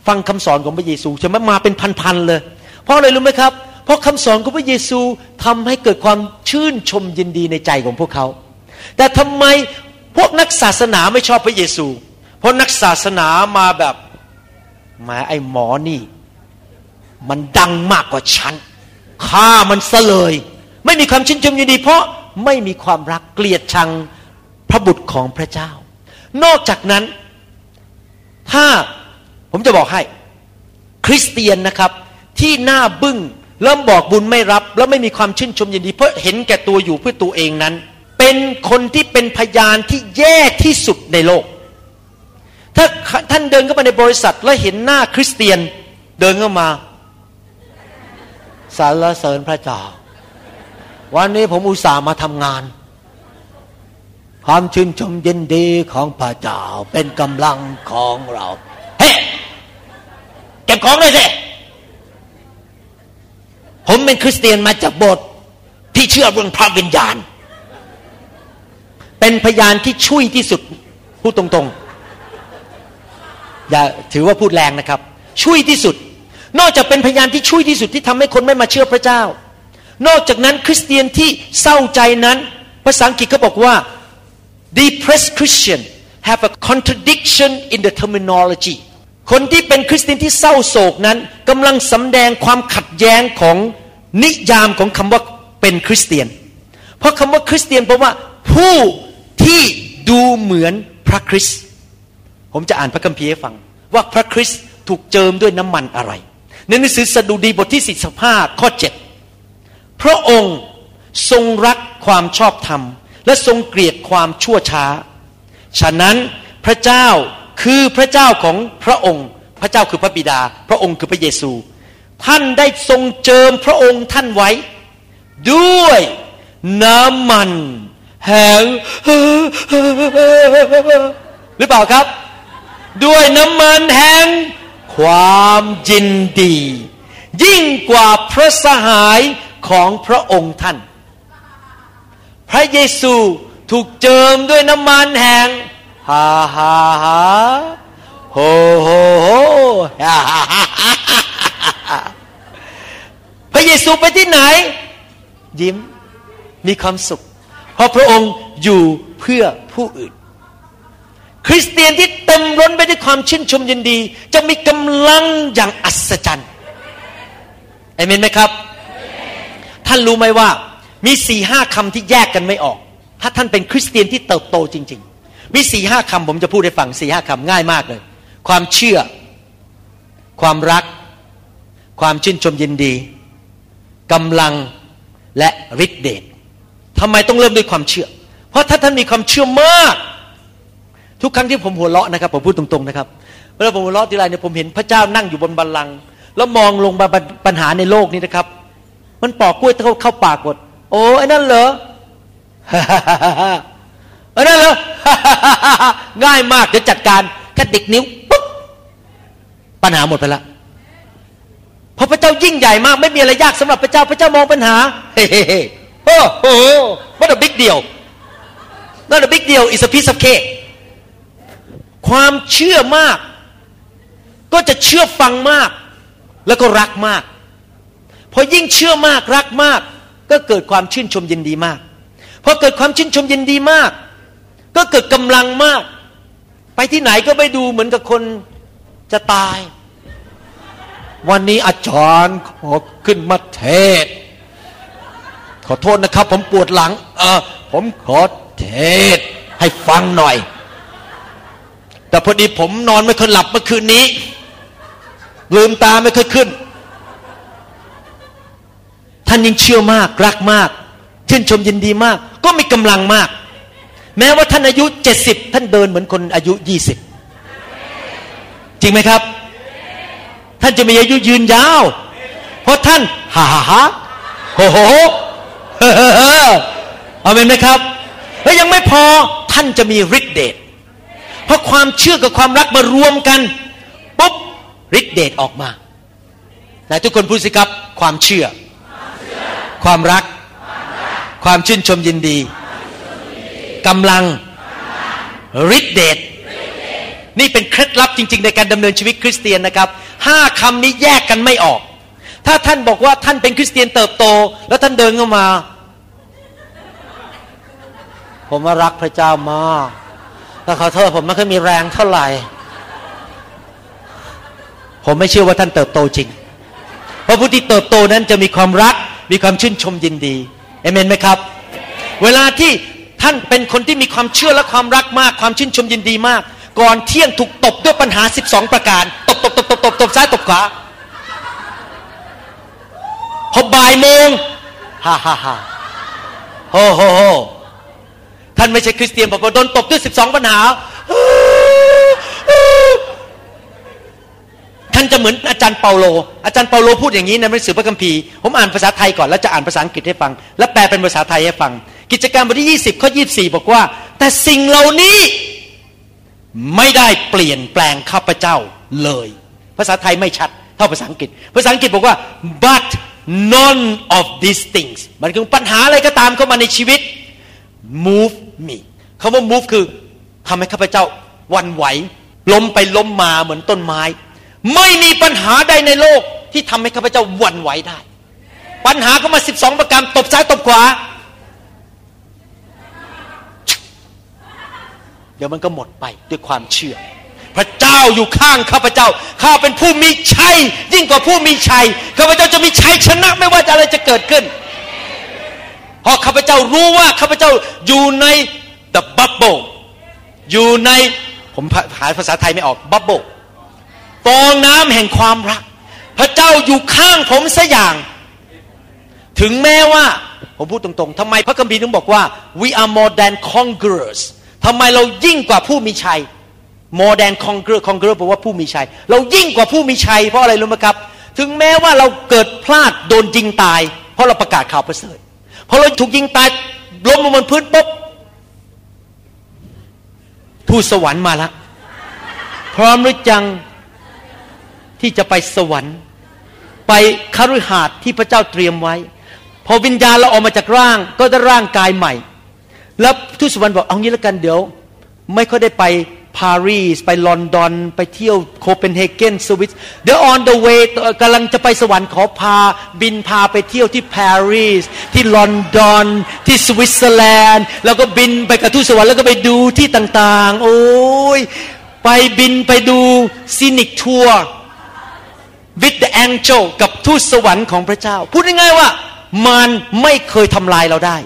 ฟังคำสอนของพระเยซูใช่ไหมมาเป็นพันๆเลย เพราะอะไรรู้ไหมครับ เพราะคำสอนของพระเยซูทำให้เกิดความชื่นชมยินดีในใจของพวกเขา แต่ทำไมพวกนักศาสนาไม่ชอบพระเยซู เพราะนักศาสนามาแบบหมาไอ้หมอนี่ มันดังมากกว่าฉันฆ่ามันซะเลย ไม่มีความชื่นชมยินดี เพราะไม่มีความรักเกลียดชังพระบุตรของพระเจ้า นอกจากนั้น ถ้าผมจะบอกให้ คริสเตียนนะครับ ที่หน้าบึง้งเริ่มบอกบุญไม่รับ แล้วไม่มีความชื่นชมยินดี เพราะเห็นแก่ตัวอยู่เพื่อตัวเองนั้น เป็นคนที่เป็นพยานที่แย่ที่สุดในโลก ถ้าท่านเดินเข้ามาในบริษัทแล้วเห็นหน้าคริสเตียนเดินเข้ามา สรรเสริญพระเจ้า วันนี้ผมอุตส่าห์มาทำงาน ความชื่นชมยินดีของพระเจ้าเป็นกำลังของเราเฮ้เก็บของเลยสิผมเป็นคริสเตียนมาจากโบสถ์ที่เชื่อเรื่องพระวิญญาณ เป็นพยานที่ช่วยที่สุดพูดตรงๆ อย่าถือว่าพูดแรงนะครับ ช่วยที่สุด นอกจากเป็นพยานที่ช่วยที่สุดที่ทำให้คนไม่มาเชื่อพระเจ้า นอกจากนั้นคริสเตียนที่เศร้าใจนั้น ภาษาอังกฤษเขาบอกว่า depressed Christian have a contradiction in the terminology คนที่เป็นคริสเตียนที่เศร้าโศกนั้นกำลังสำแดงความขัดแย้งของนิยามของคำว่าเป็นคริสเตียน เพราะคำว่าคริสเตียนแปลว่าผู้ที่ดูเหมือนพระคริสต์ผมจะอ่านพระคัมภีร์ให้ฟัง ว่าพระคริสต์ถูกเจิมด้วยน้ำมันอะไร ในหนังสือสดุดีบทที่สิบห้าข้อเจ็ดพระองค์ทรงรักความชอบธรรม และทรงเกลียดความชั่วช้า ฉะนั้นพระเจ้าคือพระเจ้าของพระองค์ พระเจ้าคือพระบิดา พระองค์คือพระเยซู ท่านได้ทรงเจิมพระองค์ท่านไว้ ด้วยน้ำมันแห่งหรือเปล่าครับ ด้วยน้ำมันแห่ง ความยินดี ยิ่งกว่าพระสหายของพระองค์ท่าน พระเยซูถูกเจิมด้วยน้ำมันแห่งฮ่าฮ่าฮ่าโฮโฮโฮฮ่าฮ่าฮ่าพระเยซูไปที่ไหน ยิ้มมีความสุข เพราะพระองค์อยู่เพื่อผู้อื่น คริสเตียนที่เต็มล้นไปด้วยความชื่นชมยินดี จะมีกำลังอย่างอัศจรรย์เอเมนไหมครับ ท่านรู้ไหมว่า มีสี่ห้าคำที่แยกกันไม่ออก ถ้าท่านเป็นคริสเตียนที่เติบโตจริง ๆ มีสี่ห้าคำผมจะพูดให้ฟังสี่ห้าคำง่ายมากเลย ความเชื่อ ความรัก ความชื่นชมยินดีกำลังและฤทธิเดชทำไมต้องเริ่มด้วยความเชื่อ เพราะถ้าท่านมีความเชื่อมาก ทุกครั้งที่ผมหัวเราะนะครับผมพูดตรงๆนะครับเวลาผมหัวเราะทีไรเนี่ยผมเห็นพระเจ้านั่งอยู่บนบัลลังก์แล้วมองลงมาปัญหาในโลกนี้นะครับ มันปอกกล้วยเข้าเข้าปากหมดโอ้ไอ้นั่นเหรอไอ้นั่นเหรอง่ายมากเดี๋ยวจัดการแค่ติกนิ้วปุ๊บปัญหาหมดไปละเพราะพระเจ้ายิ่งใหญ่มาก ไม่มีอะไรยากสำหรับพระเจ้าพระเจ้ามองปัญหา เฮ้เฮ้โอ้โห what a big deal not a big deal it's a piece of cake ความเชื่อมาก ก็จะเชื่อฟังมาก แล้วก็รักมากพอยิ่งเชื่อมากรักมาก ก็เกิดความชื่นชมยินดีมากพอเกิดความชื่นชมยินดีมาก ก็เกิดกำลังมาก ไปที่ไหนก็ไม่ดูเหมือนกับคนจะตาย วันนี้อาจารย์ขอขึ้นมาเทศ ขอโทษนะครับ ผมปวดหลัง เออผมขอเทศให้ฟังหน่อย แต่พอดีผมนอนไม่ค่อยหลับเมื่อคืนนี้ ลืมตาไม่ค่อยขึ้น ท่านยิ่งเชื่อมากรักมากชื่นชมยินดีมาก ก็มีกำลังมาก แม้ว่าท่านอายุเจ็ดสิบท่านเดินเหมือนคนอายุยี่สิบจริงไหมครับ ท่านจะมีอายุยืนยาว เพราะท่านฮ่าฮ่าฮ่าโหโหเอาเป็นไหมครับ แล้วยังไม่พอท่านจะมีฤทธิ์เดช ราะความเชื่อกับความรักมารวมกันปุ๊บฤทธิเดชออกมาไหนทุกคนพูดสิครับ ความเชื่อ ความรัก ความชื่นชมยินดีกำลังฤทธิเดชนี่เป็นเคล็ดลับจริง ๆ ในการดำเนินชีวิตคริสเตียนนะครับห้าคำนี้แยกกันไม่ออก ถ้าท่านบอกว่าท่านเป็นคริสเตียนเติบโต แล้วท่านเดินเข้ามา ผมว่ารักพระเจ้ามาก แต่ขอโทษผมไม่ค่อยมีแรงเท่าไหร่ ผมไม่เชื่อว่าท่านเติบโตจริง เพราะผู้ที่เติบโตนั้นจะมีความรัก มีความชื่นชมยินดีเอเมนไหมครับ เวลาที่ท่านเป็นคนที่มีความเชื่อและความรักมาก ความชื่นชมยินดีมาก ก่อนเที่ยงถูกตบด้วยปัญหา 12 ประการ ตบตบตบตบตบตบซ้ายตบขวาพอบ่ายโมงฮ่าฮ่าฮ่าโฮโฮโฮ ท่านไม่ใช่คริสเตียนบอกว่าโดนตบด้วยสิบสองปัญหา ท่านจะเหมือนอาจารย์เปาโล อาจารย์เปาโลพูดอย่างนี้ในหนังสือพระคัมภีร์ ผมอ่านภาษาไทยก่อนแล้วจะอ่านภาษาอังกฤษให้ฟัง แล้วแปลเป็นภาษาไทยให้ฟัง กิจการบทที่ 20 ข้อ 24 บอกว่า แต่สิ่งเหล่านี้ไม่ได้เปลี่ยนแปลงข้าพเจ้าเลย ภาษาไทยไม่ชัดเท่าภาษาอังกฤษ ภาษาอังกฤษบอกว่า but none of these things มันคือปัญหาอะไรก็ตามเข้ามาในชีวิต move me คาว่า move คือทำให้ข้าพเจ้าวันไหว ล้มไปล้มมาเหมือนต้นไม้ ไม่มีปัญหาใดในโลกที่ทำให้ข้าพเจ้าวันไหวได้ ปัญหาก็มาสิบสองประการตบซ้ายตบขวา เดี๋ยวมันก็หมดไปด้วยความเชื่อพระเจ้าอยู่ข้างข้าพเจ้า ข้าเป็นผู้มีชัยยิ่งกว่าผู้มีชัย ข้าพเจ้าจะมีชัยชนะไม่ว่าจะอะไรจะเกิดขึ้น พราะข้าพเจ้ารู้ว่าข้าพเจ้าอยู่ใน the bubble อยู่ในผมหาภาษาไทยไม่ออก bubble ฟองน้ำแห่งความรัก พระเจ้าอยู่ข้างผมสัอย่าง ถึงแม้ว่า ผมพูดตรงๆทำไมพระคัมภีร์ถึงบอกว่า we are more than conquerors ทำไมเรายิ่งกว่าผู้มีชัย more than conqueror conqueror แปลว่าผู้มีชัย เรายิ่งกว่าผู้มีชัย เพราะอะไรรู้ไหมครับ ถึงแม้ว่าเราเกิดพลาดโดนยิงตาย เพราะเราประกาศข่าวประเสริฐ พอเราถูกยิงตายล้มลงบนพื้นปุ๊บทูตสวรรค์มาล้วพร้อมหรือยังที่จะไปสวรรค์ ไปคฤหาสน์ที่พระเจ้าเตรียมไว้ พอวิญญาณเราออกมาจากร่างก็ได้ร่างกายใหม่ แล้วทูตสวรรค์บอกเอางี้แล้วกันเดี๋ยว ไม่ค่อยได้ไป ปารีสไปลอนดอน ไปเที่ยวโคเปนเฮเกนสวิตเดี๋ยว on the way กำลังจะไปสวรรค์ขอพา บินพาไปเที่ยวที่ปารีสที่ลอนดอน ที่สวิตเซอร์แลนด์ แล้วก็บินไปกับทูตสวรรค์แล้วก็ไปดูที่ต่างๆ โอ้ยไปบินไปดู scenic tour with the angel กับทูตสวรรค์ของพระเจ้า พูดง่ายๆว่า มันไม่เคยทำลายเราได้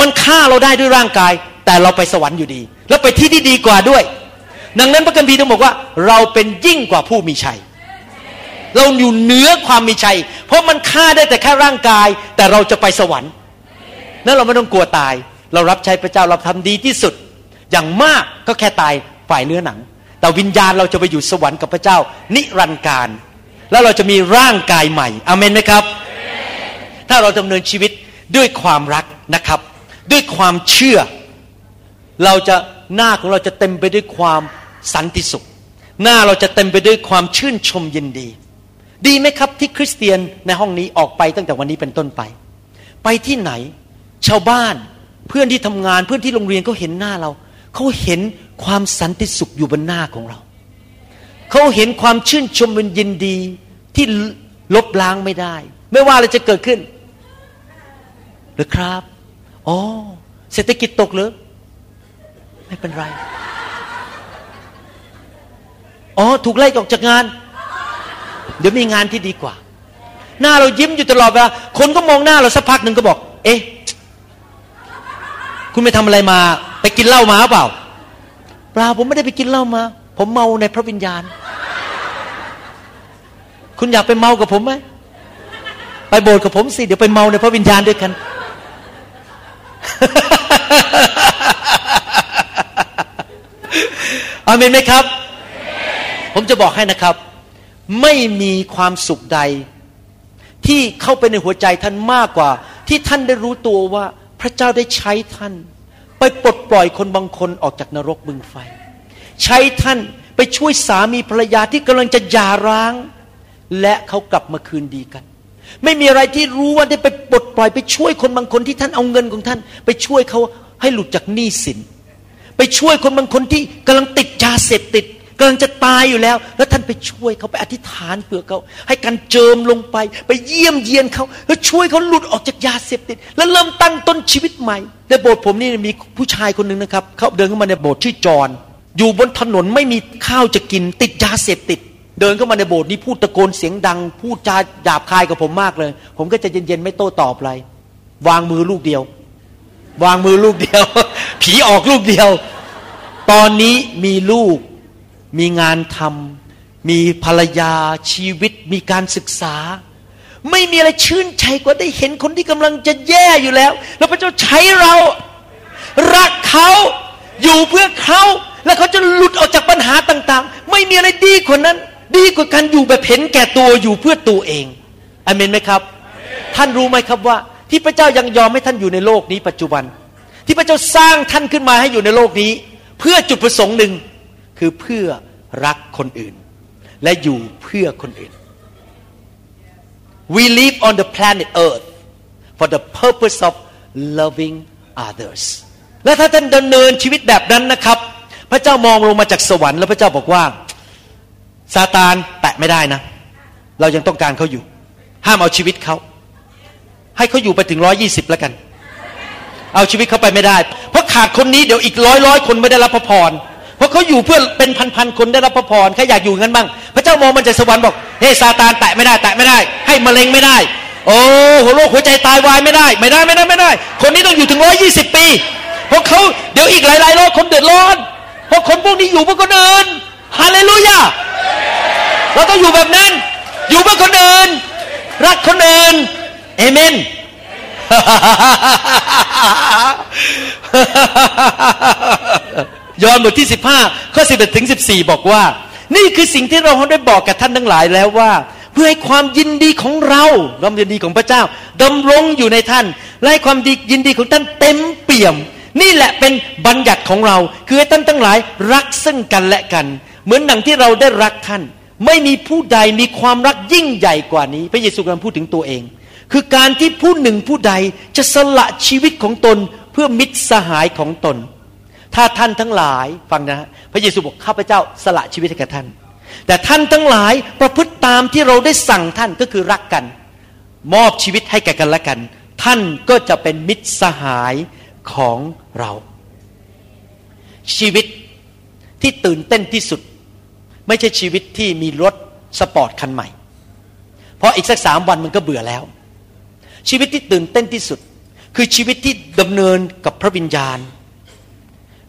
มันฆ่าเราได้ด้วยร่างกาย แต่เราไปสวรรค์อยู่ดี แล้วไปที่ที่ดีกว่าด้วย ดังนั้นพระคัมภีร์ต้องบอกว่า เราเป็นยิ่งกว่าผู้มีชัย เราอยู่เหนือความมีชัย เพราะมันฆ่าได้แต่แค่ร่างกาย แต่เราจะไปสวรรค์นั้นเราไม่ต้องกลัวตาย เรารับใช้พระเจ้าเราทำดีที่สุด อย่างมากก็แค่ตายฝ่ายเนื้อหนัง แต่วิญญาณเราจะไปอยู่สวรรค์กับพระเจ้า นิรันดร์การ แล้วเราจะมีร่างกายใหม่อเมนไหมครับ ถ้าเราดำเนินชีวิตด้วยความรักนะครับ ด้วยความเชื่อ เราจะหน้าของเราจะเต็มไปด้วยความ สันติสุข หน้าเราจะเต็มไปด้วยความชื่นชมยินดี ดีไหมครับที่คริสเตียนในห้องนี้ออกไปตั้งแต่วันนี้เป็นต้นไป ไปที่ไหน ชาวบ้านเพื่อนที่ทำงานเพื่อนที่โรงเรียนเขาเห็นหน้าเราเขาเห็นความสันติสุขอยู่บนหน้าของเราเขาเห็นความชื่นชมยินดีที่ลบล้างไม่ได้ ไม่ว่าอะไรจะเกิดขึ้นหรือครับ อ๋อ เศรษฐกิจตกหรือ ไม่เป็นไร อ๋อถูกไล่ออกจากงาน เดี๋ยวมีงานที่ดีกว่า หน้าเรายิ้มอยู่ตลอดเวลาคนก็มองหน้าเราสักพักหนึ่งก็บอก เอ๊ะคุณไปทำอะไรมา ไปกินเหล้ามาเปล่าเปล่าผมไม่ได้ไปกินเหล้ามา ผมเมาในพระวิญญาณ คุณอยากไปเมากับผมไหมไปโบสถ์กับผมสิเดี๋ยวไปเมาในพระวิญญาณด้วยกัน อาเมนไหมครับ ผมจะบอกให้นะครับ ไม่มีความสุขใด ที่เข้าไปในหัวใจท่านมากกว่า ที่ท่านได้รู้ตัวว่าพระเจ้าได้ใช้ท่าน ไปปลดปล่อยคนบางคนออกจากนรกบึงไฟ ใช้ท่านไปช่วยสามีภรรยาที่กำลังจะหย่าร้าง และเขากลับมาคืนดีกัน ไม่มีอะไรที่รู้ว่าได้ไปปลดปล่อยไปช่วยคนบางคนที่ท่านเอาเงินของท่าน ไปช่วยเขาให้หลุดจากหนี้สิน ไปช่วยคนบางคนที่กำลังติดยาเสพติด กำลังจะตายอยู่แล้ว แล้วท่านไปช่วยเขาไปอธิษฐานเผื่อเขา ให้การเจิมลงไป ไปเยี่ยมเยียนเขา แล้วช่วยเขาหลุดออกจากยาเสพติด แล้วเริ่มตั้งต้นชีวิตใหม่ ในโบสถ์ผมนี่มีผู้ชายคนหนึ่งนะครับ เขาเดินเข้ามาในโบสถ์ชื่อจอนอยู่บนถนนไม่มีข้าวจะกิน ติดยาเสพติด เดินเข้ามาในโบสถ์นี้พูดตะโกนเสียงดัง พูดจาหยาบคายกับผมมากเลย ผมก็จะเย็นๆไม่โต้ตอบอะไร วางมือลูกเดียว วางมือลูกเดียว ผีออกลูกเดียว ตอนนี้มีลูก มีงานทำมีภรรยาชีวิต มีการศึกษา ไม่มีอะไรชื่นใจกว่าได้เห็นคนที่กำลังจะแย่อยู่แล้ว แล้วพระเจ้าใช้เรา รักเขาอยู่เพื่อเขาแล้วเขาจะหลุดออกจากปัญหาต่างๆ ไม่มีอะไรดีกว่านั้น ดีกว่าการอยู่แบบเห็นแก่ตัวอยู่เพื่อตัวเองอเมนไหมครับ ท่านรู้ไหมครับว่า ที่พระเจ้ายังยอมให้ท่านอยู่ในโลกนี้ปัจจุบัน ที่พระเจ้าสร้างท่านขึ้นมาให้อยู่ในโลกนี้ เพื่อจุดประสงค์หนึ่ง คือเพื่อรักคนอื่น และอยู่เพื่อคนอื่น we live on the planet Earth for the purpose of loving others และถ้าท่านดำเนินชีวิตแบบนั้นนะครับ พระเจ้ามองลงมาจากสวรรค์แล้วพระเจ้าบอกว่าซาตานแตะไม่ได้นะ เรายังต้องการเขาอยู่ ห้ามเอาชีวิตเขาให้เขาอยู่ไปถึงร้อยี่สิบแล้วกัน เอาชีวิตเขาไปไม่ได้ เพราะขาดคนนี้เดี๋ยวอีกร้อยร้อยคนไม่ได้รับพระพร ราะเขาอยู่เพื่อเป็นพันๆคนได้รับพระพรใครอยากอยู่งั้นบ้างพระเจ้ามองมันจากสวรรค์บอกเฮ้ซาตานแตะไม่ได้แตะไม่ได้ ให้มะเร็งไม่ได้ โอ้หัวโรคหัวใจตายวายไม่ได้ ไม่ได้ไม่ได้ไม่ได้ คนนี้ต้องอยู่ถึงร้อยยี่สิบปี เพราะเขาเดี๋ยวอีกหลายๆร้อยคนเดือดร้อน เพราะคนพวกนี้อยู่เพื่อคนอื่นฮาเลลูยาเราต้องอยู่แบบนั้น อยู่เพื่อคนอื่น รักคนอื่นเอเมน ยอห์นบทที่ 15 ข้อ 11 ถึง 14 บอกว่า นี่คือสิ่งที่เราได้บอกกับท่านทั้งหลายแล้วว่า เพื่อให้ความยินดีของเราความยินดีของพระเจ้าดำรงอยู่ในท่าน และความดียินดีของท่านเต็มเปี่ยม นี่แหละเป็นบัญญัติของเรา คือให้ท่านทั้งหลายรักซึ่งกันและกัน เหมือนหนังที่เราได้รักท่าน ไม่มีผู้ใดมีความรักยิ่งใหญ่กว่านี้ พระเยซูกำลังพูดถึงตัวเอง คือการที่ผู้หนึ่งผู้ใดจะสละชีวิตของตนเพื่อมิตรสหายของตน ถ้าท่านทั้งหลายฟังนะ พระเยซูบอกข้าพเจ้าสละชีวิตให้กับท่าน แต่ท่านทั้งหลายประพฤติตามที่เราได้สั่งท่านก็คือรักกัน มอบชีวิตให้แก่กันและกัน ท่านก็จะเป็นมิตรสหายของเรา ชีวิตที่ตื่นเต้นที่สุด ไม่ใช่ชีวิตที่มีรถสปอร์ตคันใหม่ เพราะอีกสักสามวันมันก็เบื่อแล้ว ชีวิตที่ตื่นเต้นที่สุด คือชีวิตที่ดำเนินกับพระวิญญาณ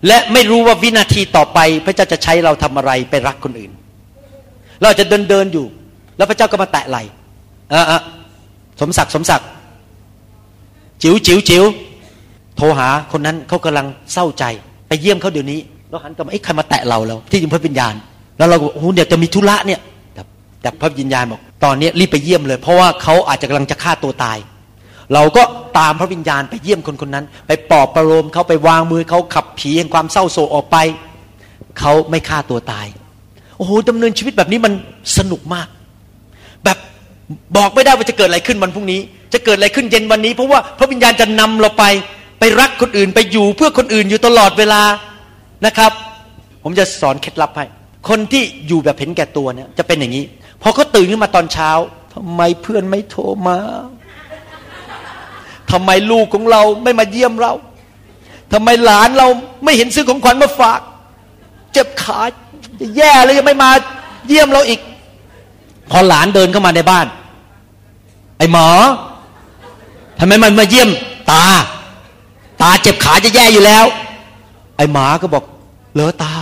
และไม่รู้ว่าวินาทีต่อไป พระเจ้าจะใช้เราทำอะไรไปรักคนอื่น เราจะเดินเดินอยู่ แล้วพระเจ้าก็มาแตะไหลอะสมศักดิ์สมศักดิ์จิ๋วจิ๋วจิ๋วโทรหาคนนั้นเขากำลังเศร้าใจ ไปเยี่ยมเขาเดี๋ยวนี้เราหันกลับมาไอ้ใครมาแตะเราแล้วที่ยิงพระวิญญาณ แล้วเราโอ้โหเดี๋ยวจะมีธุระเนี่ยแต่พระวิญญาณบอกตอนนี้รีบไปเยี่ยมเลย เพราะว่าเขาอาจจะกำลังจะฆ่าตัวตาย เราก็ตามพระวิญญาณไปเยี่ยมคนคนนั้น ไปปลอบประโลมเขาไปวางมือเขาขับผีแห่งความเศร้าโศกออกไป เขาไม่ฆ่าตัวตาย โอ้โหดำเนินชีวิตแบบนี้มันสนุกมาก แบบบอกไม่ได้ว่าจะเกิดอะไรขึ้นวันพรุ่งนี้ จะเกิดอะไรขึ้นเย็นวันนี้ เพราะว่าพระวิญญาณจะนำเราไปไปรักคนอื่นไปอยู่เพื่อคนอื่นอยู่ตลอดเวลานะครับ ผมจะสอนเคล็ดลับให้คนที่อยู่แบบเห็นแก่ตัวเนี่ยจะเป็นอย่างนี้พอเขาตื่นขึ้นมาตอนเช้าทำไมเพื่อนไม่โทรมา ทำไมลูกของเราไม่มาเยี่ยมเราทำไมหลานเราไม่เห็นซื้อของขวัญมาฝาก เจ็บขาจะแย่เลยยังไม่มาเยี่ยมเราอีก พอหลานเดินเข้ามาในบ้าน ไอ้หมอทำไมมันมาเยี่ยม ตา ตาเจ็บขาจะแย่อยู่แล้ว ไอ้หมาก็บอกเลอตา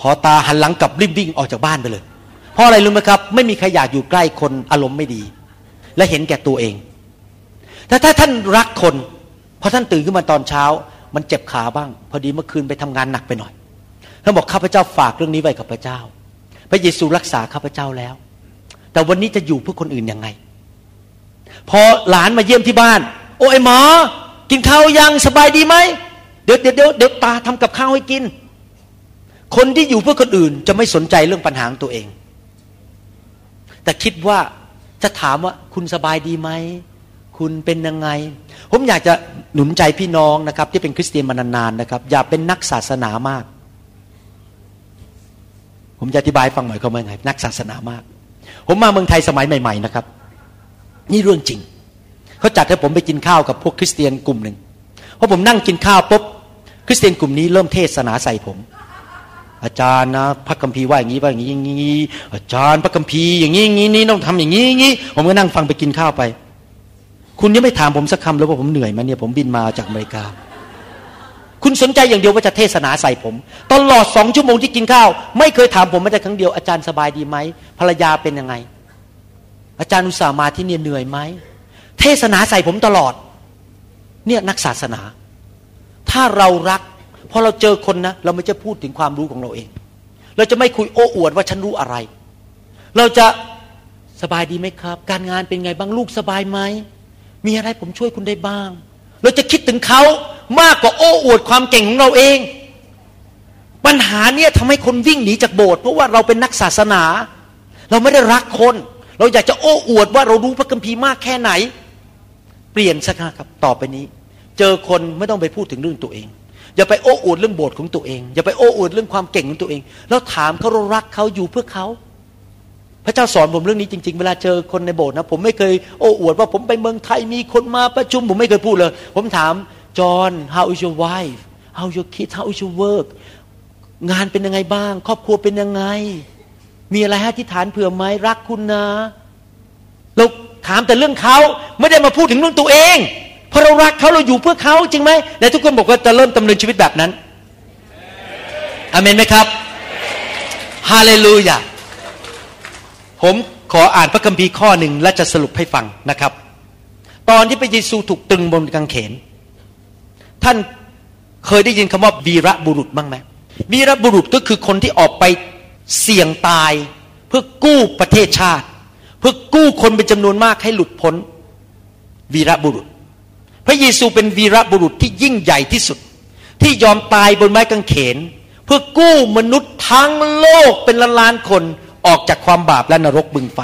พอตาหันหลังกลับรีบวิ่งออกจากบ้านไปเลย เพราะอะไรรู้ไหมครับ ไม่มีใครอยากอยู่ใกล้คนอารมณ์ไม่ดี และเห็นแก่ตัวเอง แต่ถ้าท่านรักคนพอท่านตื่นขึ้นมาตอนเช้า มันเจ็บขาบ้าง พอดีเมื่อคืนไปทำงานหนักไปหน่อยท่านบอกข้าพเจ้าฝากเรื่องนี้ไว้กับพระเจ้า พระเยซูรักษาข้าพเจ้าแล้ว แต่วันนี้จะอยู่เพื่อคนอื่นยังไง พอหลานมาเยี่ยมที่บ้าน โอ้ไอหมอ กินข้าวยังสบายดีไหมเดี๋ยวเดี๋ยวเดี๋ยวตาทำกับข้าวให้กิน คนที่อยู่เพื่อคนอื่นจะไม่สนใจเรื่องปัญหาของตัวเอง แต่คิดว่าจะถามว่าคุณสบายดีไหม คุณเป็นยังไง ผมอยากจะหนุนใจพี่น้องนะครับ ที่เป็นคริสเตียนมานานๆนะครับ อย่าเป็นนักศาสนามาก ผมจะอธิบายฟังหน่อยเขาเมื่อไงนักศาสนามาก ผมมาเมืองไทยสมัยใหม่ ๆ นะครับ นี่เรื่องจริงเขาจัดให้ผมไปกินข้าวกับพวกคริสเตียนกลุ่มหนึ่งพอผมนั่งกินข้าวปุ๊บคริสเตียนกลุ่มนี้เริ่มเทศนาใส่ผม อาจารย์นะพระคัมภีร์ว่าอย่างนี้ว่าอย่างนี้อย่างนี้อาจารย์พระคัมภีร์อย่างนี้อย่างนี้นี่ต้องทำอย่างนี้อย่างนี้ผมก็นั่งฟังไปกินข้าวไป คุณยังไม่ถามผมสักคำเลยว่าผมเหนื่อยไหมเนี่ยผมบินมาจากอเมริกา คุณสนใจอย่างเดียวว่าจะเทศนาใส่ผม ตลอดสองชั่วโมงที่กินข้าว ไม่เคยถามผมแม้แต่ครั้งเดียวอาจารย์สบายดีไหมภรรยาเป็นยังไง อาจารย์อุตส่าห์มาที่นี่เหนื่อยไหมเทศนาใส่ผมตลอด เนี่ยนักศาสนา ถ้าเรารักพอเราเจอคนนะเราไม่จะพูดถึงความรู้ของเราเอง เราจะไม่คุยโอ้อวดว่าฉันรู้อะไร เราจะสบายดีไหมครับ การงานเป็นไงบ้างลูกสบายไหม มีอะไรผมช่วยคุณได้บ้าง เราจะคิดถึงเขามากกว่าโอ้อวดความเก่งของเราเอง ปัญหาเนี่ยทำให้คนวิ่งหนีจากโบสถ์เพราะว่าเราเป็นนักศาสนา เราไม่ได้รักคน เราอยากจะโอ้อวดว่าเรารู้พระคัมภีร์มากแค่ไหน เปลี่ยนสักครับต่อไปนี้ เจอคนไม่ต้องไปพูดถึงเรื่องตัวเองอย่าไปโอ้อวดเรื่องโบสถ์ของตัวเอง อย่าไปโอ้อวดเรื่องความเก่งของตัวเอง แล้วถามเขาเรารักเขาอยู่เพื่อเขา พระเจ้าสอนผมเรื่องนี้จริง ๆ เวลาเจอคนในโบสถ์นะ ผมไม่เคยโอ้อวดว่าผมไปเมืองไทยมีคนมาประชุม ผมไม่เคยพูดเลย ผมถามจอห์น how is your wife how your kids how is your work งานเป็นยังไงบ้าง ครอบครัวเป็นยังไง มีอะไรให้ที่ฐานเผื่อไหมรักคุณนะเราถามแต่เรื่องเขาไม่ได้มาพูดถึงเรื่องตัวเองเพราะเรารักเขาเราอยู่เพื่อเขาจริงไหมแต่ทุกคนบอกว่าจะเริ่มดำเนินชีวิตแบบนั้นอเมนไหมครับฮาเลลูยา ผมขออ่านพระคัมภีร์ข้อหนึ่งและจะสรุปให้ฟังนะครับ ตอนที่พระเยซูถูกตรึงบนกางเขน ท่านเคยได้ยินคำว่าวีระบุรุษบ้างไหมวีระบุรุษก็คือคนที่ออกไปเสี่ยงตาย เพื่อกู้ประเทศชาติ เพื่อกู้คนเป็นจำนวนมากให้หลุดพ้นวีระบุรุษ พระเยซูเป็นวีระบุรุษที่ยิ่งใหญ่ที่สุด ที่ยอมตายบนไม้กางเขน เพื่อกู้มนุษย์ทั้งโลกเป็นล้านล้านคน ออกจากความบาปและนรกบึงไฟ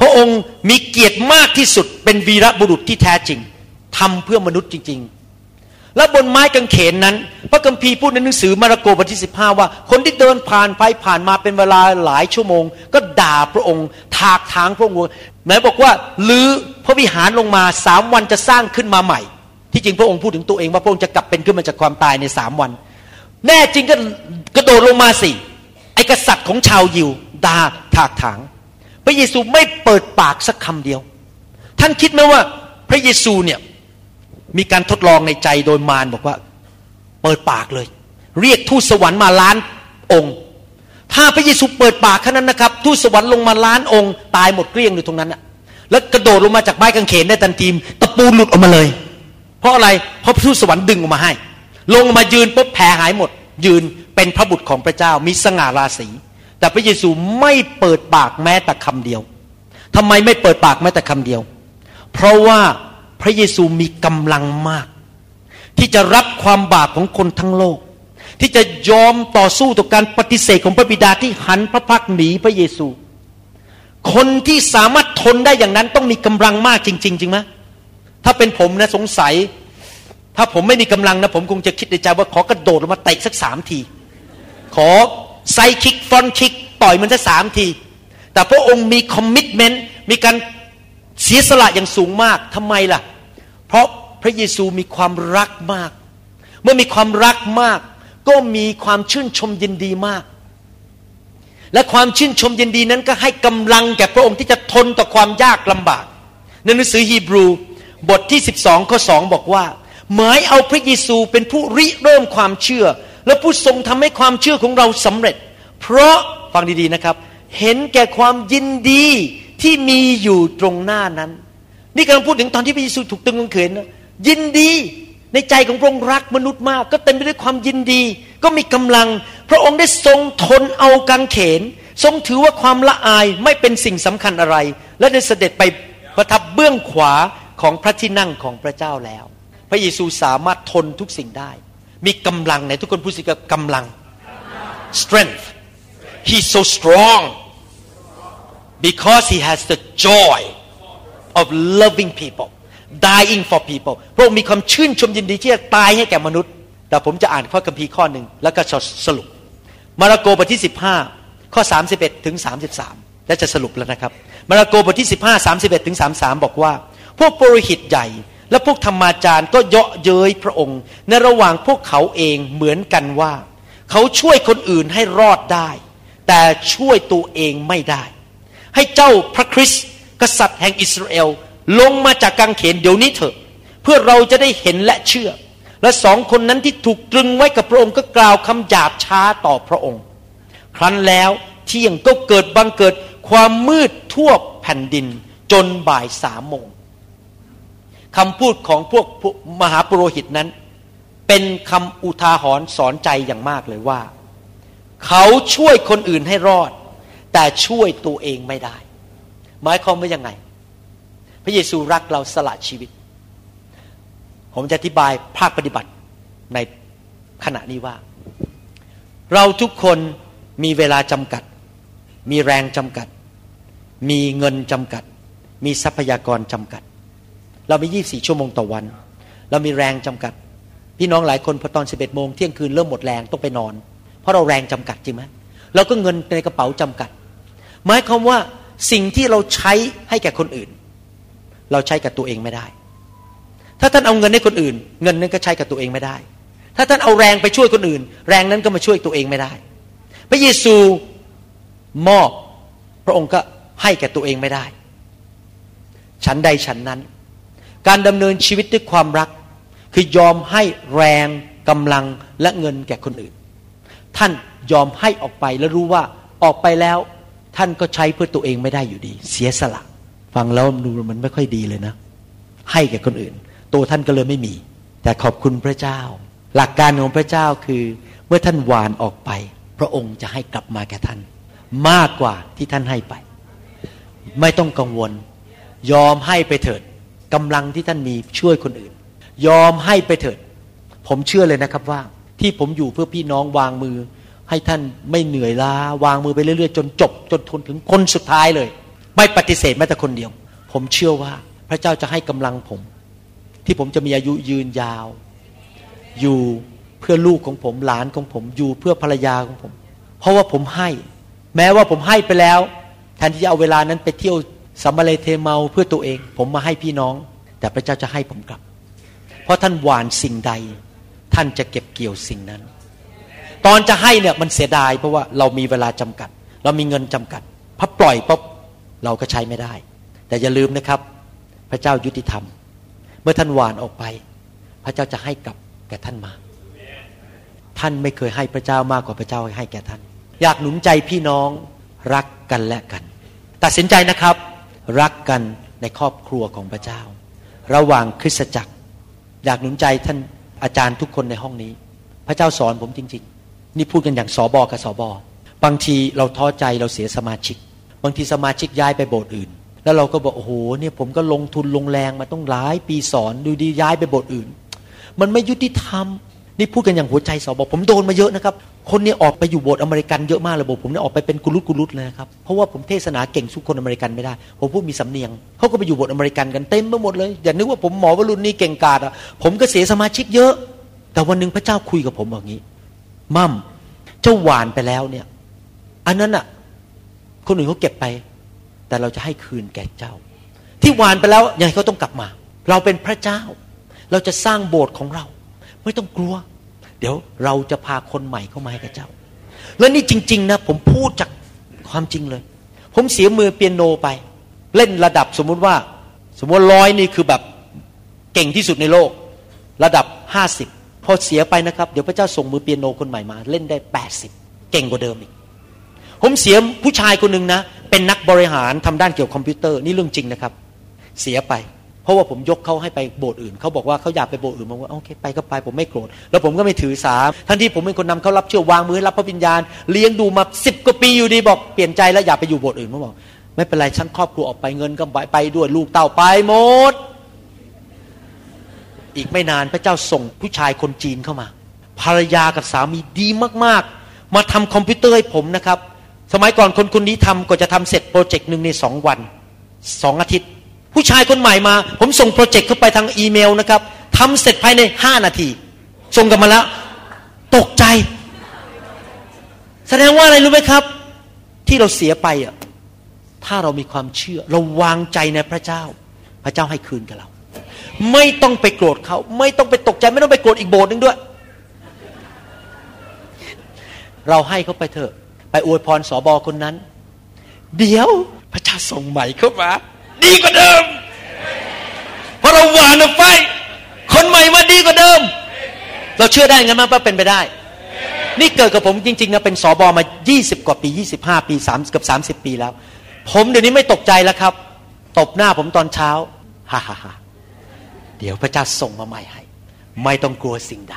พระองค์มีเกียรติมากที่สุดเป็นวีรบุรุษที่แท้จริงทำเพื่อมนุษย์จริง ๆ และบนไม้กางเขนนั้น พระกัมภีร์พูดในหนังสือมาระโกบทที่สิบห้าว่า คนที่เดินผ่านไปผ่านมาเป็นเวลาหลายชั่วโมง ก็ด่าพระองค์ ถากทางพระองค์ไหนบอกว่าลื้อพระวิหารลงมาสามวันจะสร้างขึ้นมาใหม่ ที่จริงพระองค์พูดถึงตัวเองว่าพระองค์จะกลับเป็นขึ้นมาจากความตายในสามวัน แน่จริงก็กระโดดลงมาสิ ไอกษัตริย์ของชาวยิวดาถากถาง พระเยซูไม่เปิดปากสักคำเดียว ท่านคิดไหมว่าพระเยซูเนี่ยมีการทดลองในใจโดยมารบอกว่า เปิดปากเลย เรียกทูตสวรรค์มาล้านองค์ ถ้าพระเยซูเปิดปากแค่นั้นนะครับทูตสวรรค์ลงมาล้านองค์ ตายหมดเกลี้ยงอยู่ตรงนั้นอะแล้วกระโดดลงมาจากไม้กางเขนได้ทันทีตะปูหลุดออกมาเลย เพราะอะไรเพราะทูตสวรรค์ดึงออกมาให้ ลงมายืนปุ๊บแผลหายหมด ยืนเป็นพระบุตรของพระเจ้ามีสง่าราศี แต่พระเยซูไม่เปิดปากแม้แต่คำเดียวทำไมไม่เปิดปากแม้แต่คำเดียว เพราะว่าพระเยซูมีกำลังมาก ที่จะรับความบาปของคนทั้งโลก ที่จะยอมต่อสู้ต่อการปฏิเสธของพระบิดาที่หันพระพักหนีพระเยซู คนที่สามารถทนได้อย่างนั้นต้องมีกำลังมากจริง ๆ จริงไหมถ้าเป็นผมนะสงสัย ถ้าผมไม่มีกำลังนะ ผมคงจะคิดในใจว่าขอกระโดดลงมาเตะสักสามที ขอไซคิกฟอนคิกต่อยมันสักสามที แต่พระองค์มีคอมมิชเมนต์มีการเสียสละอย่างสูงมากทำไมล่ะ เพราะพระเยซูมีความรักมาก เมื่อมีความรักมาก ก็มีความชื่นชมยินดีมาก และความชื่นชมยินดีนั้นก็ให้กำลังแก่พระองค์ที่จะทนต่อความยากลำบากในหนังสือฮีบรูบทที่ 12ข้อ2บอกว่า หมายเอาพระเยซูเป็นผู้ริเริ่มความเชื่อ และผู้ทรงทำให้ความเชื่อของเราสำเร็จ เพราะฟังดีๆนะครับ เห็นแก่ความยินดีที่มีอยู่ตรงหน้านั้น นี่กำลังพูดถึงตอนที่พระเยซูถูกตึงกางเขนนะยินดีในใจของพระองค์รักมนุษย์มาก ก็เต็มไปด้วยความยินดี ก็มีกำลัง พระองค์ได้ทรงทนเอากางเขน ทรงถือว่าความละอายไม่เป็นสิ่งสำคัญอะไร และได้เสด็จไปประทับเบื้องขวาของพระที่นั่งของพระเจ้าแล้ว ระเยซูสามารถทนทุกสิ่งได้ มีกำลังในทุกคนพูดสิกับกำลัง strength he's so strong because he has the joy of loving people dying for people พระองค์มีความชื่นชมยินดีที่จะตายให้แก่มนุษย์ แต่ผมจะอ่านข้อคัมภีร์ข้อหนึ่งแล้วก็สรุป มาระโกบทที่ 15 ข้อ 31 ถึง 33 และจะสรุปแล้วนะครับ มาระโกบทที่ 15 31 ถึง 33 บอกว่า พวกปรหิตใหญ่ และพวกธรรมาจารย์ก็เยาะเย้ยพระองค์ ในระหว่างพวกเขาเองเหมือนกันว่า เขาช่วยคนอื่นให้รอดได้ แต่ช่วยตัวเองไม่ได้ ให้เจ้าพระคริสต์กษัตริย์แห่งอิสราเอลลงมาจากกังเขนเดี๋ยวนี้เถอะ เพื่อเราจะได้เห็นและเชื่อ และสองคนนั้นที่ถูกตรึงไว้กับพระองค์ก็กล่าวคำหยาบช้าต่อพระองค์ ครั้นแล้วเที่ยงก็เกิดบังเกิดความมืดทั่วแผ่นดินจนบ่ายสามโมง คำพูดของพวกมหาปุโรหิตนั้น เป็นคำอุทาหรณ์สอนใจอย่างมากเลยว่า เขาช่วยคนอื่นให้รอด แต่ช่วยตัวเองไม่ได้ หมายความว่ายังไง พระเยซูรักเราสละชีวิต ผมจะอธิบายภาคปฏิบัติในขณะนี้ว่า เราทุกคนมีเวลาจำกัด มีแรงจำกัด มีเงินจำกัด มีทรัพยากรจำกัด เรามี 24 ชั่วโมงต่อวัน เรามีแรงจำกัด พี่น้องหลายคนพอตอน 11 โมงเที่ยงคืนเริ่มหมดแรงต้องไปนอน เพราะเราแรงจำกัดจริงไหมเราก็เงินในกระเป๋าจำกัด หมายความว่าสิ่งที่เราใช้ให้แก่คนอื่น เราใช้กับตัวเองไม่ได้ ถ้าท่านเอาเงินให้คนอื่น เงินนั้นก็ใช้กับตัวเองไม่ได้ ถ้าท่านเอาแรงไปช่วยคนอื่น แรงนั้นก็มาช่วยตัวเองไม่ได้ พระเยซูมอบพระองค์ก็ให้แก่ตัวเองไม่ได้ ฉันใดฉันนั้น การดำเนินชีวิตด้วยความรัก คือยอมให้แรงกำลังและเงินแก่คนอื่น ท่านยอมให้ออกไปแล้วรู้ว่าออกไปแล้วท่านก็ใช้เพื่อตัวเองไม่ได้อยู่ดี เสียสละ ฟังแล้วดูมันไม่ค่อยดีเลยนะ ให้แก่คนอื่น ตัวท่านก็เลยไม่มี แต่ขอบคุณพระเจ้า หลักการของพระเจ้าคือ เมื่อท่านหวานออกไป พระองค์จะให้กลับมาแก่ท่าน มากกว่าที่ท่านให้ไป ไม่ต้องกังวล ยอมให้ไปเถิด กำลังที่ท่านมีช่วยคนอื่น ยอมให้ไปเถิด ผมเชื่อเลยนะครับว่า ที่ผมอยู่เพื่อพี่น้องวางมือ ให้ท่านไม่เหนื่อยล้าวางมือไปเรื่อยๆ จนจบ จนทนถึงคนสุดท้ายเลย ไม่ปฏิเสธแม้แต่คนเดียว ผมเชื่อว่าพระเจ้าจะให้กำลังผม ที่ผมจะมีอายุยืนยาว อยู่เพื่อลูกของผมหลานของผมอยู่เพื่อภรรยาของผม เพราะว่าผมให้ แม้ว่าผมให้ไปแล้วแทนที่จะเอาเวลานั้นไปเที่ยว สัมมาเลเทเมาเพื่อตัวเอง ผมมาให้พี่น้อง แต่พระเจ้าจะให้ผมกลับ เพราะท่านหวานสิ่งใด ท่านจะเก็บเกี่ยวสิ่งนั้น ตอนจะให้เนี่ยมันเสียดาย เพราะว่าเรามีเวลาจำกัด เรามีเงินจำกัดพอปล่อยปุ๊บเราก็ใช้ไม่ได้ แต่อย่าลืมนะครับ พระเจ้ายุติธรรม เมื่อท่านหวานออกไป พระเจ้าจะให้กลับแก่ท่านมา ท่านไม่เคยให้พระเจ้ามากกว่าพระเจ้าให้แก่ท่าน อยากหนุนใจพี่น้องรักกันและกัน ตัดสินใจนะครับ รักกันในครอบครัวของพระเจ้า ระหว่างคริสตจักร อยากหนุนใจท่านอาจารย์ทุกคนในห้องนี้ พระเจ้าสอนผมจริง ๆ นี่พูดกันอย่างสอบอกับสอบอบางทีเราท้อใจเราเสียสมาชิก บางทีสมาชิกย้ายไปโบสถ์อื่น แล้วเราก็บอกโอ้โหเนี่ยผมก็ลงทุนลงแรงมาต้องหลายปีสอนดูดีย้ายไปโบสถ์อื่น มันไม่ยุติธรรม นี่พูดกันอย่างหัวใจสอบอกผมโดนมาเยอะนะครับ คนนี้ออกไปอยู่โบสถ์อเมริกันเยอะมากเลยบอกผมเนี่ยออกไปเป็นกุลุตกุลุตเลยนะครับ เพราะว่าผมเทศนาเก่งสุคนอเมริกันไม่ได้ ผมพูดมีสำเนียง เขาก็ไปอยู่โบสถ์อเมริกันกันเต็มไปหมดเลย อย่านึกว่าผมหมอวรุณนี่เก่งกาจอะ ผมก็เสียสมาชิกเยอะ แต่วันหนึ่งพระเจ้าคุยกับผมแบบนี้ มั่มเจ้าหวานไปแล้วเนี่ย อันนั้นอะ คนอื่นเขาเก็บไป แต่เราจะให้คืนแก่เจ้า ที่หวานไปแล้วยังไงเขาต้องกลับมา เราเป็นพระเจ้า เราจะสร้างโบสถ์ของเรา ไม่ต้องกลัว เดี๋ยวเราจะพาคนใหม่เข้ามาให้กับเจ้า แล้วนี่จริง ๆ นะ ผมพูดจากความจริงเลย ผมเสียมือเปียโนไป เล่นระดับสมมุติว่า สมมติร้อยนี่คือแบบเก่งที่สุดในโลก ระดับห้าสิบพอเสียไปนะครับ เดี๋ยวพระเจ้าส่งมือเปียโนคนใหม่มา เล่นได้แปดสิบเก่งกว่าเดิมอีกผมเสียผู้ชายคนหนึ่งนะ เป็นนักบริหารทำด้านเกี่ยวกับคอมพิวเตอร์นี่เรื่องจริงนะครับ เสียไป เพราะว่าผมยกเขาให้ไปโบสถ์อื่นเขาบอกว่าเขาอยากไปโบสถ์อื่นผมว่าโอเคไปก็ไปผมไม่โกรธแล้วผมก็ไม่ถือสาทั้งที่ผมเป็นคนนำเขารับเชื่อวางมือรับพระวิญญาณ เลี้ยงดูมาสิบกว่าปีอยู่ดีบอกเปลี่ยนใจแล้วอยากไปอยู่โบสถ์อื่นผมบอกไม่เป็นไรทั้งครอบครัวออกไปเงินก็ไปไปด้วยลูกเต้าไปหมด อีกไม่นานพระเจ้าส่งผู้ชายคนจีนเข้ามา ภรรยากับสามีดีมากๆ มาทำคอมพิวเตอร์ให้ผมนะครับ สมัยก่อนคนคนนี้ทำก็จะทำเสร็จโปรเจกต์หนึ่งในสองวันสองอาทิตย์ ผู้ชายคนใหม่มา ผมส่งโปรเจกต์เข้าไปทางอีเมลนะครับทำเสร็จภายในห้านาที ส่งกลับมาแล้ว ตกใจ แสดงว่าอะไรรู้ไหมครับ ที่เราเสียไปอะถ้าเรามีความเชื่อ เราวางใจในพระเจ้า พระเจ้าให้คืนกับเรา ไม่ต้องไปโกรธเขา ไม่ต้องไปตกใจ ไม่ต้องไปโกรธอีกโบสถ์นึงด้วย เราให้เขาไปเถอะ ไปอวยพรสอบอคนนั้น เดี๋ยวพระเจ้าส่งใหม่เข้ามา ดีกว่าเดิมเพราะเราหวานไฟ คนใหม่มาดีกว่าเดิม เราเชื่อได้งั้นมั้ยว่าเป็นไปได้ นี่เกิดกับผมจริงๆนะเป็นสอบอมา 20 กว่าปี 25 ปี3เกือบ30 ปีแล้ว ผมเดี๋ยวนี้ไม่ตกใจแล้วครับ ตบหน้าผมตอนเช้าฮ่าฮ่าฮ่าเดี๋ยวพระเจ้าส่งมาใหม่ให้ ไม่ต้องกลัวสิ่งใด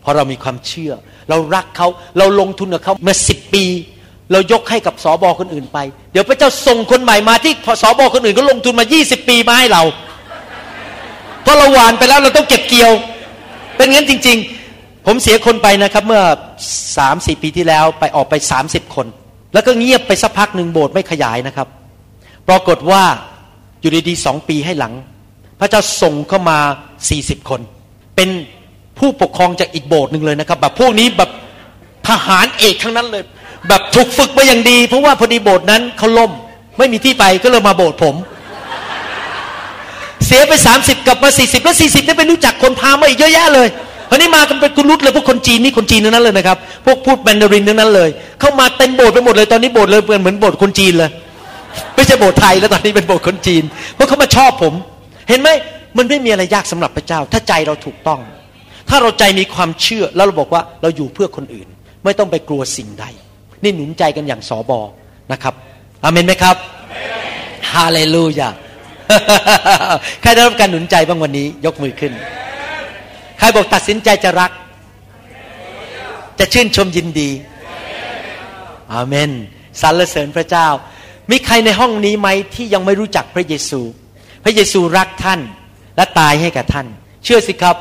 เพราะเรามีความเชื่อ เรารักเขาเราลงทุนกับเขามื่อสิบปี เรายกให้กับสอบอคนอื่นไป เดี๋ยวพระเจ้าส่งคนใหม่มาที่สอบอคนอื่นก็ลงทุนมา 20 ปีมาให้เรา เพราะเราหวานไปแล้วเราต้องเก็บเกี่ยว เป็นงั้นจริง ๆ ผมเสียคนไปนะครับ เมื่อสามสี่ปีที่แล้วไปออกไปสามสิบคน แล้วก็เงียบไปสักพักหนึ่งโบสถ์ไม่ขยายนะครับ ปรากฏว่าอยู่ดีๆสองปีให้หลัง พระเจ้าส่งเข้ามาสี่สิบคน เป็นผู้ปกครองจากอีกโบสถ์หนึ่งเลยนะครับ แบบพวกนี้แบบทหารเอกทั้งนั้นเลย แบบถูกฝึกมาอย่างดี เพราะว่าพอดีโบสถ์นั้นเขาล่ม ไม่มีที่ไปก็เลยมาโบสถ์ผม เสียไปสามสิบกลับมาสี่สิบแล้วสี่สิบได้ไปรู้จักคนพามาอีกเยอะแยะเลยคราวนี้มากันเป็นกุลุตเลยพวกคนจีนนี่คนจีนทั้งนั้นเลยนะครับพวกพูดแมนดารินทั้งนั้นเลย เข้ามาเต็มโบสถ์ไปหมดเลยตอนนี้โบสถ์เลยเหมือนโบสถ์คนจีนเลย ไม่ใช่โบสถ์ไทยแล้วตอนนี้เป็นโบสถ์คนจีน เพราะเขามาชอบผม เห็นไหมมันไม่มีอะไรยากสำหรับพระเจ้า ถ้าใจเราถูกต้อง ถ้าเราใจมีความเชื่อแล้วเราบอกว่าเราอยู่เพื่อคนอื่น ไม่ต้องไปกลัวสิ่งใด นี่หนุนใจกันอย่างสอบอนะครับอเมนไหมครับฮาเลลูยาใครได้รับการหนุนใจบ้างวันนี้ ยกมือขึ้น ใครบอกตัดสินใจจะรัก จะชื่นชมยินดีอาเมนสรรเสริญพระเจ้า มีใครในห้องนี้ไหมที่ยังไม่รู้จักพระเยซู พระเยซูรักท่านและตายให้กับท่าน เชื่อสิครับ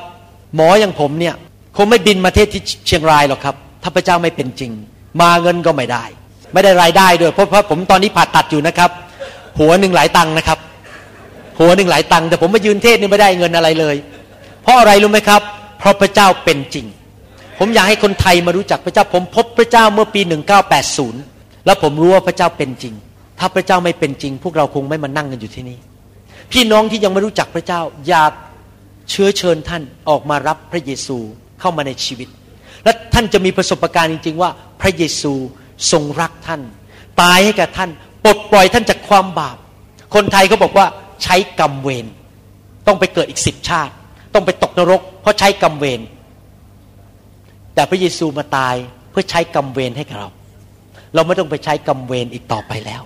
หมออย่างผมเนี่ย คงไม่บินมาเทศที่เชียงรายหรอกครับ ถ้าพระเจ้าไม่เป็นจริง มาเงินก็ไม่ได้ ไม่ได้รายได้ด้วยเพราะผมตอนนี้ผ่าตัดอยู่นะครับ หัวหนึ่งหลายตังค์นะครับ หัวหนึ่งหลายตังค์แต่ผมมายืนเทศนี่ไม่ได้เงินอะไรเลย เพราะอะไรรู้ไหมครับ เพราะพระเจ้าเป็นจริง ผมอยากให้คนไทยมารู้จักพระเจ้าผมพบพระเจ้าเมื่อปี 1980 แล้วผมรู้ว่าพระเจ้าเป็นจริง ถ้าพระเจ้าไม่เป็นจริง พวกเราคงไม่มานั่งกันอยู่ที่นี่พี่น้องที่ยังไม่รู้จักพระเจ้าอยากเชื้อเชิญท่านออกมารับพระเยซูเข้ามาในชีวิต และท่านจะมีประสบการณ์จริง ๆ ว่า พระเยซูทรงรักท่าน ตายให้กับท่านปลดปล่อยท่านจากความบาป คนไทยเขาบอกว่าใช้กรรมเวรต้องไปเกิดอีกสิบชาติ ต้องไปตกนรก เพราะใช้กรรมเวรแต่พระเยซูมาตายเพื่อใช้กรรมเวรให้กับเรา เราไม่ต้องไปใช้กรรมเวรอีกต่อไปแล้ว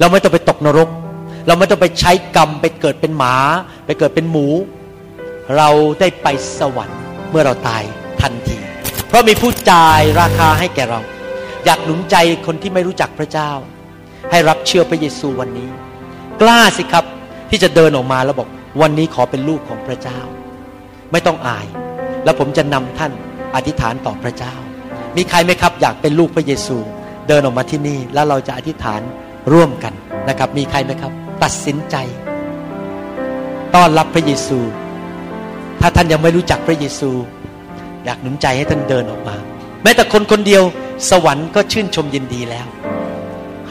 เราไม่ต้องไปตกนรก เราไม่ต้องไปใช้กรรมไปเกิดเป็นหมา ไปเกิดเป็นหมู เราได้ไปสวรรค์เมื่อเราตายทันที เพราะมีผู้จ่ายราคาให้แก่เรา อยากหนุนใจคนที่ไม่รู้จักพระเจ้า ให้รับเชื่อพระเยซูวันนี้ กล้าสิครับที่จะเดินออกมาแล้วบอกวันนี้ขอเป็นลูกของพระเจ้า ไม่ต้องอาย แล้วผมจะนำท่านอธิษฐานต่อพระเจ้า มีใครไหมครับ อยากเป็นลูกพระเยซู เดินออกมาที่นี่แล้วเราจะอธิษฐานร่วมกันนะครับ มีใครไหมครับ ตัดสินใจ ต้อนรับพระเยซู ถ้าท่านยังไม่รู้จักพระเยซู อยากหนุนใจให้ท่านเดินออกมา แม้แต่คนคนเดียวสวรรค์ก็ชื่นชมยินดีแล้ว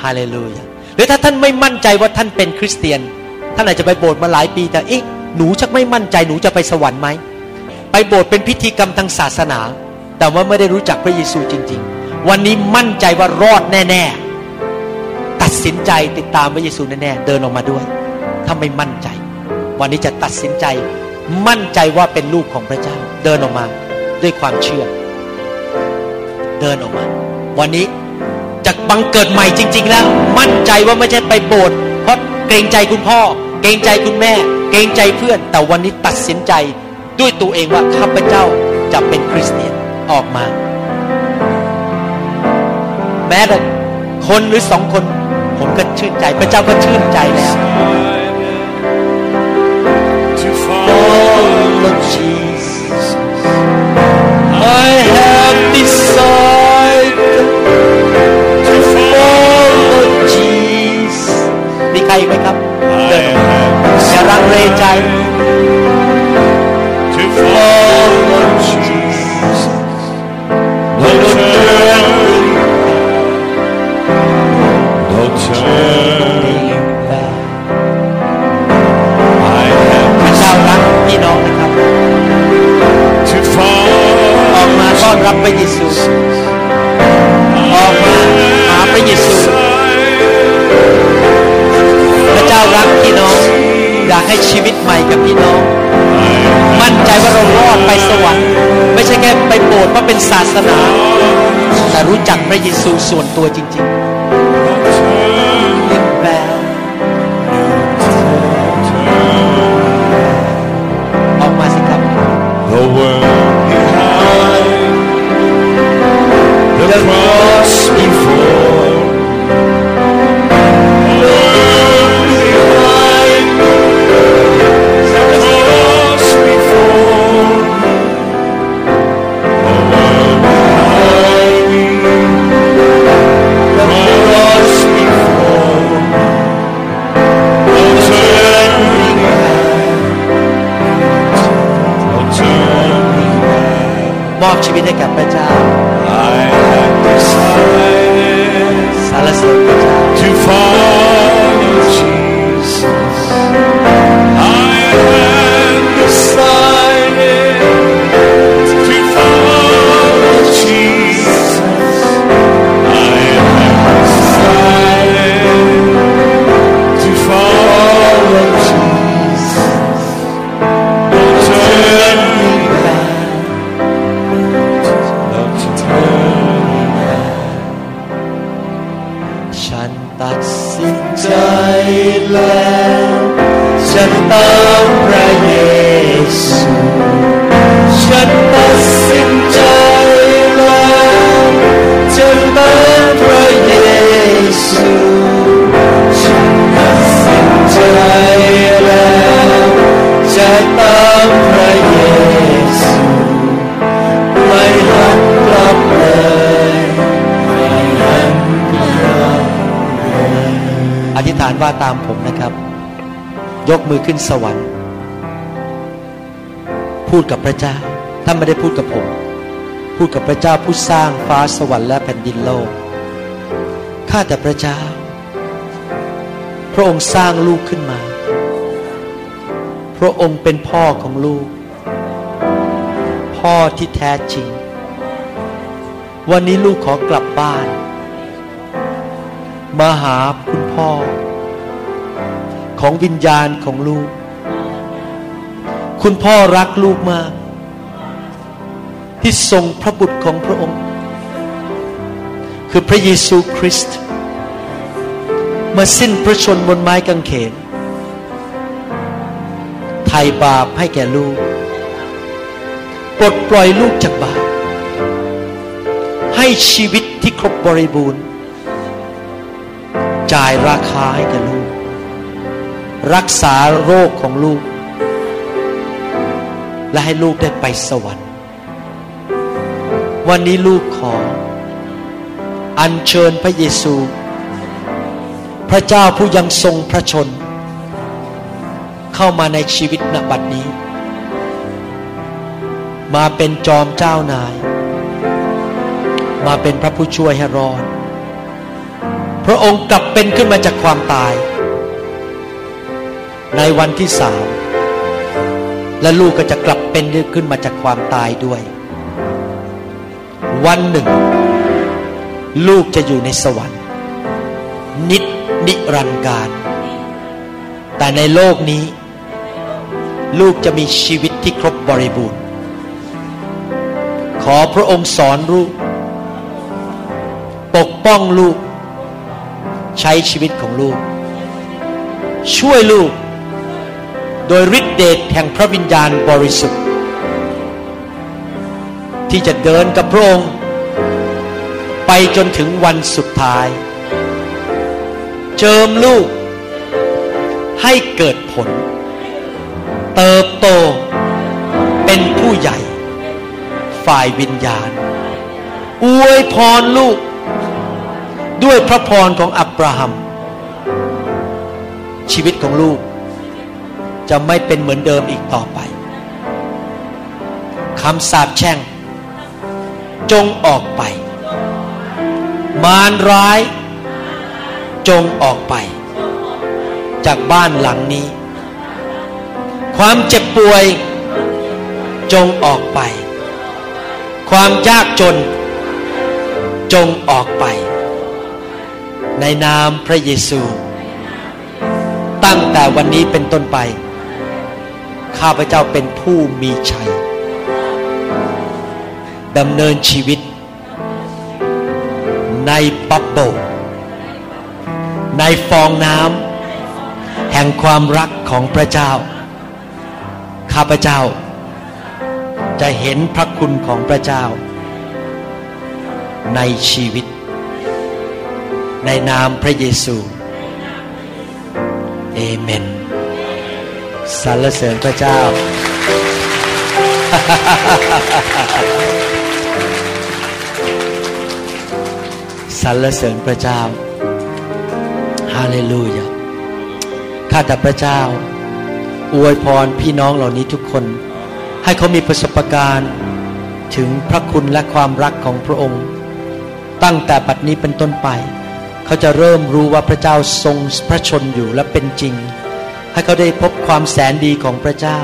ฮาเลลูยาหรือถ้าท่านไม่มั่นใจว่าท่านเป็นคริสเตียน ท่านอาจจะไปโบสถ์มาหลายปีแต่เอ๊ะหนูชักไม่มั่นใจหนูจะไปสวรรค์ไหมไปโบสถ์เป็นพิธีกรรมทางศาสนา แต่ว่าไม่ได้รู้จักพระเยซูจริง ๆ วันนี้มั่นใจว่ารอดแน่ๆตัดสินใจติดตามพระเยซูแน่ๆเดินออกมาด้วย ถ้าไม่มั่นใจ วันนี้จะตัดสินใจมั่นใจว่าเป็นลูกของพระเจ้าเดินออกมา ด้วยความเชื่อ เดินออกมา วันนี้จะบังเกิดใหม่จริง ๆ แล้ว มั่นใจว่าไม่ใช่ไปโบสถ์เพราะเกรงใจคุณพ่อ เกรงใจคุณแม่ เกรงใจเพื่อน แต่วันนี้ตัดสินใจด้วยตัวเองว่าข้าพเจ้าจะเป็นคริสเตียนออกมา แม้แต่คนหรือสองคน ผมก็ชื่นใจ พระเจ้าก็ชื่นใจแล้ว To follow Jesus มีใครอีกไหมครับเดินออกมาอย่ารังเลใจ รับพระเยซูออกมาหาพระเยซูพระเจ้ารักพี่น้อง อยากให้ชีวิตใหม่กับพี่น้อง มั่นใจว่าเรารอดไปสวรรค์ ไม่ใช่แค่ไปโบสถ์เพราเป็นศาสนา แต่รู้จักพระเยซูส่วนตัวจริง ๆ อบชีวิตให้กับพระเจ้า ยกมือขึ้นสวรรค์ พูดกับพระเจ้าท่านไม่ได้พูดกับผม พูดกับพระเจ้าผู้สร้างฟ้าสวรรค์และแผ่นดินโลกข้าแต่พระเจ้า พระองค์สร้างลูกขึ้นมา พระองค์เป็นพ่อของลูก พ่อที่แท้จริง วันนี้ลูกขอกลับบ้าน มาหาคุณพ่อ ของวิญญาณของลูก คุณพ่อรักลูกมาก ที่ทรงพระบุตรของพระองค์ คือพระเยซูคริสต์มาสิ้นพระชนม์บนไม้กางเขนไถ่บาปให้แก่ลูก ปลดปล่อยลูกจากบาป ให้ชีวิตที่ครบบริบูรณ์ จ่ายราคาให้แก่ลูก รักษาโรคของลูก และให้ลูกได้ไปสวรรค์ วันนี้ลูกขอ อัญเชิญพระเยซู พระเจ้าผู้ยังทรงพระชน เข้ามาในชีวิตณบัดนี้ มาเป็นจอมเจ้านาย มาเป็นพระผู้ช่วยให้รอดพระองค์กลับเป็นขึ้นมาจากความตาย ในวันที่สามและลูกก็จะกลับเป็นขึ้นมาจากความตายด้วย วันหนึ่ง ลูกจะอยู่ในสวรรค์ นิดนิรันดร์การ แต่ในโลกนี้ ลูกจะมีชีวิตที่ครบบริบูรณ์ ขอพระองค์สอนลูก ปกป้องลูก ใช้ชีวิตของลูก ช่วยลูก โดยฤทธิเดชแห่งพระวิญญาณบริสุทธิ์ ที่จะเดินกับพระองค์ไปจนถึงวันสุดท้าย เจิมลูกให้เกิดผล เติบโตเป็นผู้ใหญ่ ฝ่ายวิญญาณ อวยพรลูก ด้วยพระพรของอับราฮัม ชีวิตของลูก จะไม่เป็นเหมือนเดิมอีกต่อไปคำสาปแช่ง จงออกไป มารร้าย จงออกไป จากบ้านหลังนี้ ความเจ็บป่วย จงออกไป ความยากจน จงออกไป ในนามพระเยซู ตั้งแต่วันนี้เป็นต้นไป ข้าพเจ้าเป็นผู้มีชัยดำเนินชีวิต ในบับเบิลในฟองน้ำแห่งความรักของพระเจ้า ข้าพเจ้า จะเห็นพระคุณของพระเจ้า ในชีวิต ในนามพระเยซู เอเมน สรรเสริญพระเจ้า สรรเสริญพระเจ้า ฮาเลลูยา ข้าแต่พระเจ้า อวยพรพี่น้องเหล่านี้ทุกคน ให้เขามีประสบการณ์ถึงพระคุณและความรักของพระองค์ ตั้งแต่บัดนี้เป็นต้นไป เขาจะเริ่มรู้ว่าพระเจ้าทรงพระชนอยู่และเป็นจริง ให้เขาได้พบความแสนดีของพระเจ้า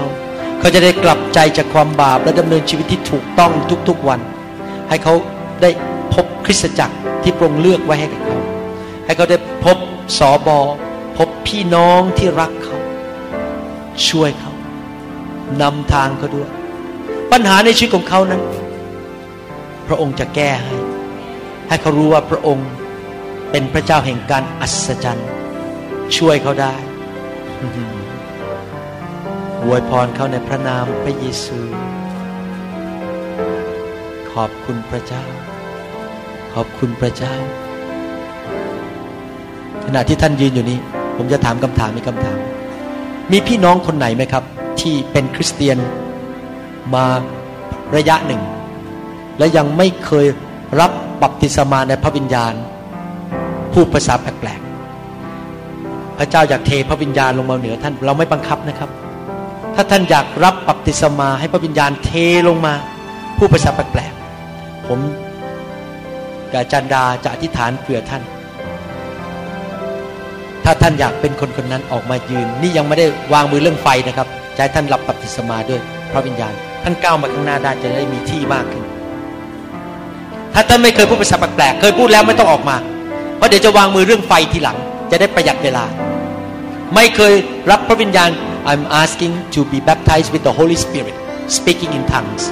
เขาจะได้กลับใจจากความบาปและดำเนินชีวิตที่ถูกต้องทุกๆวัน ให้เขาได้พบคริสตจักรที่พระองค์เลือกไว้ให้กับเขา ให้เขาได้พบสอบอพบพี่น้องที่รักเขา ช่วยเขานำทางเขาด้วย ปัญหาในชีวิตของเขานั้น พระองค์จะแก้ให้ ให้เขารู้ว่าพระองค์เป็นพระเจ้าแห่งการอัศจรรย์ ช่วยเขาได้ อวยพรเขาในพระนามพระเยซู ขอบคุณพระเจ้า ขอบคุณพระเจ้า ขณะที่ท่านยืนอยู่นี้ ผมจะถามคำถามมีคำถาม มีพี่น้องคนไหนไหมครับ ที่เป็นคริสเตียนมาระยะหนึ่ง และยังไม่เคยรับบัพติศมาในพระวิญญาณ พูดภาษาแปลก พระเจ้าอยากเทพระวิญญาณลงมาเหนือท่านเราไม่บังคับนะครับ ถ้าท่านอยากรับบัพติศมาให้พระวิญญาณเทลงมาพูดภาษาแปลกๆผมกับอาจารย์ดาจะอธิษฐานเผื่อท่าน ถ้าท่านอยากเป็นคนคนนั้นออกมายืน นี่ยังไม่ได้วางมือเรื่องไฟนะครับจะให้ท่านรับบัพติศมาด้วยพระวิญญาณ ท่านก้าวมาข้างหน้าได้จะได้มีที่มากขึ้น ถ้าท่านไม่เคยพูดภาษาแปลกๆเคยพูดแล้วไม่ต้องออกมาเพราะเดี๋ยวจะวางมือเรื่องไฟทีหลัง จะได้ประหยัดเวลา ไม่เคยรับพระวิญญาณ I'm asking to be baptized with the Holy Spirit speaking in tongues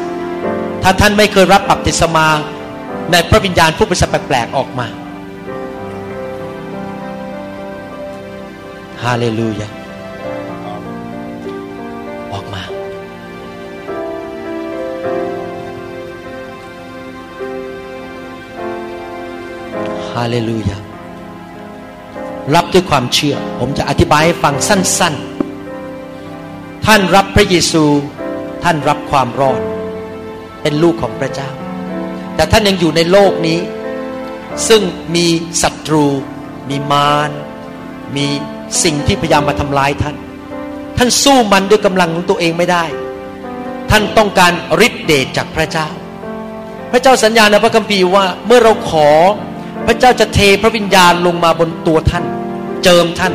ถ้าท่านไม่เคยรับบัพติศมาในพระวิญญาณพูดภาษาแปลกๆออกมาฮาเลลูยาออกมา ฮาเลลูยา รับด้วยความเชื่อ ผมจะอธิบายให้ฟังสั้น ๆ ท่านรับพระเยซู ท่านรับความรอด เป็นลูกของพระเจ้า แต่ท่านยังอยู่ในโลกนี้ ซึ่งมีศัตรู มีมาร มีสิ่งที่พยายามมาทำร้ายท่าน ท่านสู้มันด้วยกำลังของตัวเองไม่ได้ ท่านต้องการฤทธิเดชจากพระเจ้า พระเจ้าสัญญาในพระคัมภีร์ว่าเมื่อเราขอพระเจ้าจะเทพระวิญญาณลงมาบนตัวท่าน เจิมท่าน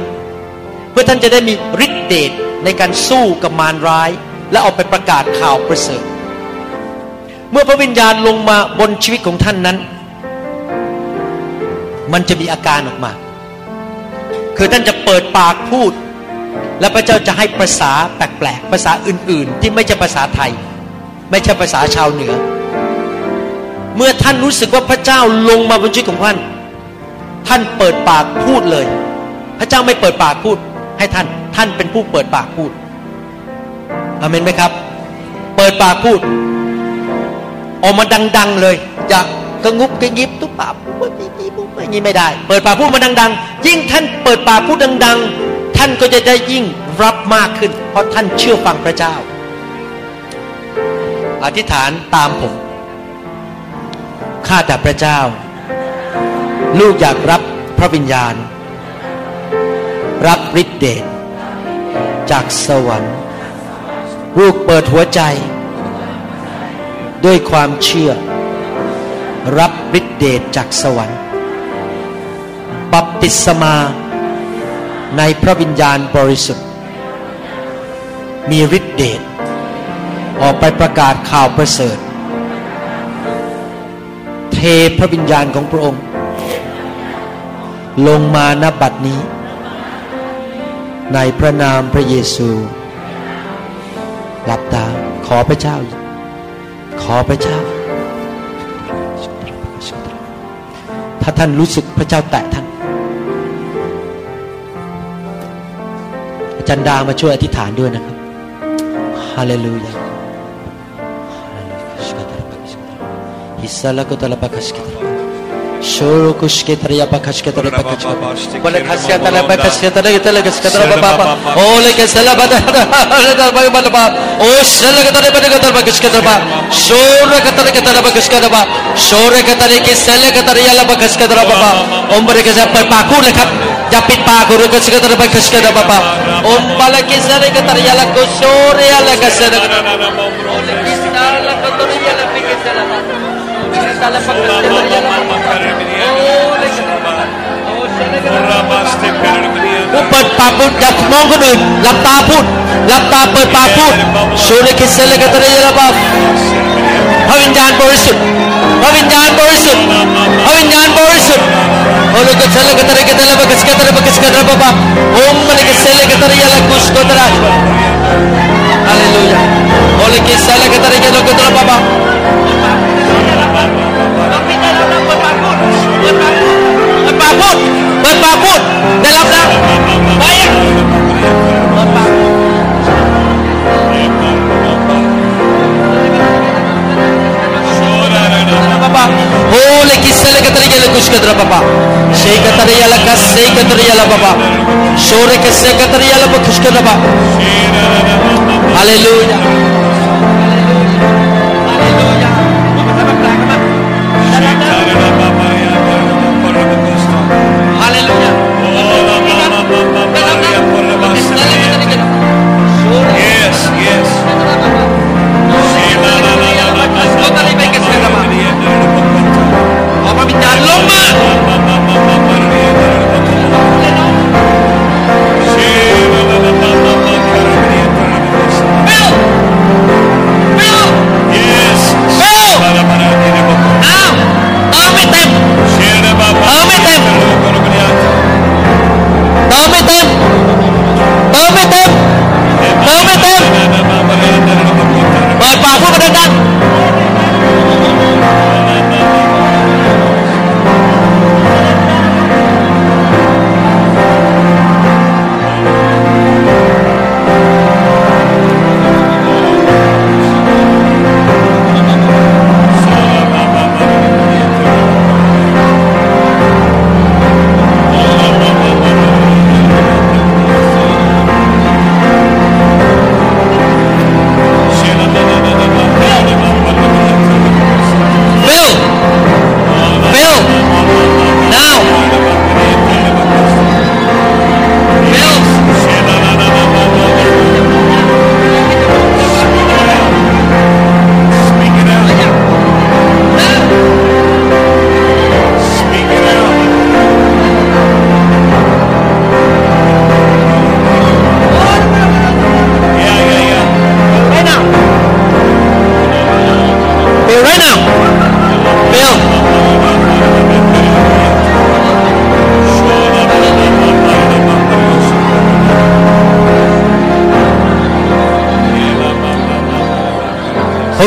เพื่อท่านจะได้มีฤทธิเดชในการสู้กับมารร้าย และเอาไปประกาศข่าวประเสริฐเมื่อพระวิญญาณลงมาบนชีวิตของท่านนั้น มันจะมีอาการออกมา คือท่านจะเปิดปากพูด และพระเจ้าจะให้ภาษาแปลกๆภาษาอื่นๆ ที่ไม่ใช่ภาษาไทย ไม่ใช่ภาษาชาวเหนือ เมื่อท่านรู้สึกว่าพระเจ้าลงมาบนชีวิตของท่าน ท่านเปิดปากพูดเลย พระเจ้าไม่เปิดปากพูดให้ท่าน ท่านเป็นผู้เปิดปากพูดอเมนไหมครับ เปิดปากพูด ออกมาดัง ๆเลย อย่ากระงุบกระยิบตุ๊บปากปุ๊บปีปีปุ๊บอย่างนี้ไม่ได้ เปิดปากพูดมาดัง ๆ ยิ่งท่านเปิดปากพูดดัง ๆ ท่านก็จะได้ยิ่งรับมากขึ้น เพราะท่านเชื่อฟังพระเจ้า อธิษฐานตามผมข้าแต่พระเจ้า ลูกอยากรับพระวิญญาณ รับฤทธิเดชจากสวรรค์ ลูกเปิดหัวใจ ด้วยความเชื่อ รับฤทธิเดชจากสวรรค์บัพติศมาในพระวิญญาณบริสุทธิ์ มีฤทธิเดชออกไปประกาศข่าวประเสริฐ เทพระวิญญาณของพระองค์ ลงมาณบัดนี้ ในพระนามพระเยซูหลับตาขอพระเจ้า ขอพระเจ้า ถ้าท่านรู้สึกพระเจ้าแตะท่านอาจารย์ดามาช่วยอธิษฐานด้วยนะครับฮาเลลูยาฮิสลาลากุตาบาคัสกัสกิตราบาเลาบาคัสกิต ราเกตลาคัสกิตราบาบาโอเลกสลาบาดาดาดาบาบาบาโอสลากตราบาเกตราบาคัสกิตรา บาโชโรกตราเกตราบาคัสกิตราบาโชโรกตราเกสลาเกตริยาลาบาคัสกิตราบาบาอมบริกสเปิดปากพูดเลยครับอย่าปิดปากคุณก็สกิตราบาคัสกิตราบาบาอมบาลกิสลาเกตริยาลากุโชเรียลาคัสกิตราบาโอเลกิสลาลาเกตริยาลาปิกสลาบา ผู้เปิดปากพูดอย่ามองคนอื่นหลับตาพูดหลับตาเปิดปากพูดชูเลกิเซเลกตระยะบาพระวิญญาณบริสุทธิ์พระวิญญาณบริสุทธิ์พระวิญญาณบริสุทธิ์โอเลกิเซเลกตระยะตระบกิสกตระบกิสกตระบาโอมมเลกิเซเลกตระยะละกุสกตระฮาเลลูยาโอเลกิเซเลกตระยะละกุสกตระบา ดเปิดปากพูดได้รับแล้วไปอะเปิด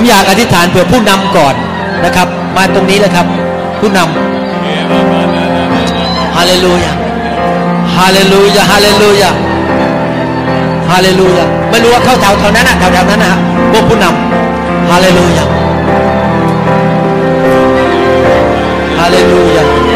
ผมอยากอธิษฐานเผื่อผู้นำก่อนนะครับ มาตรงนี้เลยครับ ผู้นำฮาเลลูยาฮาเลลูยาฮาเลลูยาฮาเลลูยาไม่รู้ว่าเข้าแถวแถวนั้นนะแถวแถวนั้นนะฮะพวกผู้นำฮาเลลูยาฮาเลลูยา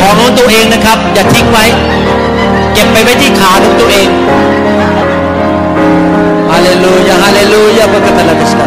ของของตัวเองนะครับ อย่าทิ้งไว้ เก็บไปไว้ที่ขาของตัวเองฮาเลลูยาฮาเลลูยาพระกัตลาดิสตา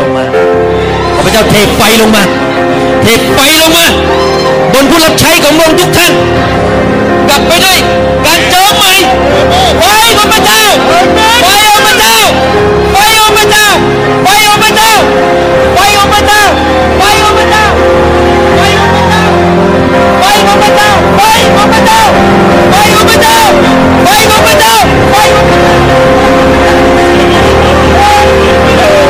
ลงมาขอพระเจ้าเทไฟลงมา เทไฟลงมา บนผู้รับใช้ของพระองค์ทุกท่าน กลับไปด้วยการเจิมใหม่ไฟของพระเจ้าไฟของพระเจ้าไฟของพระเจ้าไฟของพระเจ้าไฟของพระเจ้าไฟของพระเจ้าไฟของพระเจ้าไฟของพระเจ้าไฟของพระเจ้าไฟของพระเจ้าไฟของพระเจ้าไฟของพระเจ้าไฟ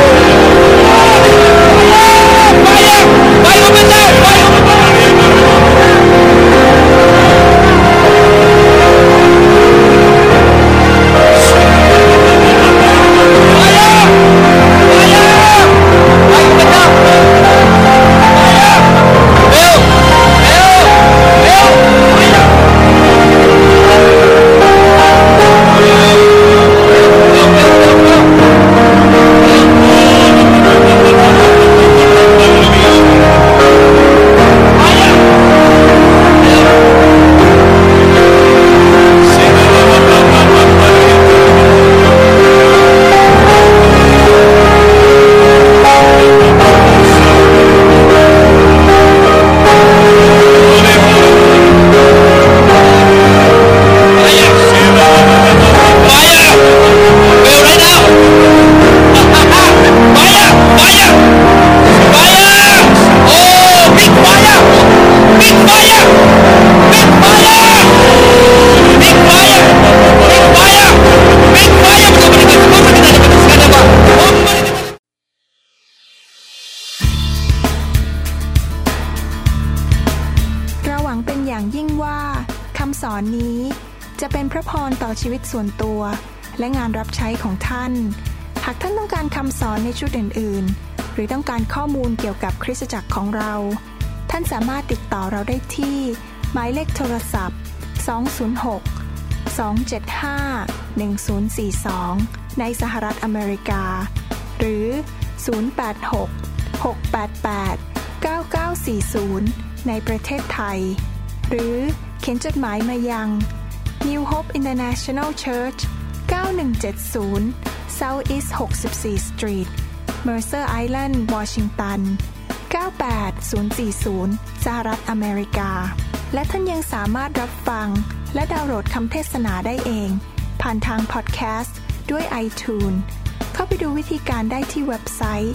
ในชุดอื่น ๆ หรือต้องการข้อมูลเกี่ยวกับคริสตจักรของเรา ท่านสามารถติดต่อเราได้ที่ หมายเลขโทรศัพท์ 206 275 1042 ในสหรัฐอเมริกา หรือ 086 688 9940 ในประเทศไทย หรือเขียนจดหมายมายัง New Hope International Church 9170 South East 64 Street Mercer Island Washington 98040 สหรัฐอเมริกา และท่านยังสามารถรับฟัง และดาวน์โหลดคำเทศนาได้เอง ผ่านทางพอดแคสต์ด้วย iTunes เข้าไปดูวิธีการได้ที่เว็บไซต์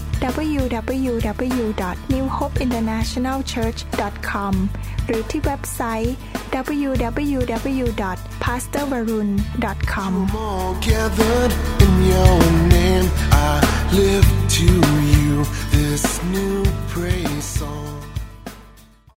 www.newhopeinternationalchurch.com หรือที่เว็บไซต์ www.pastorvarun.com to you this new praise song.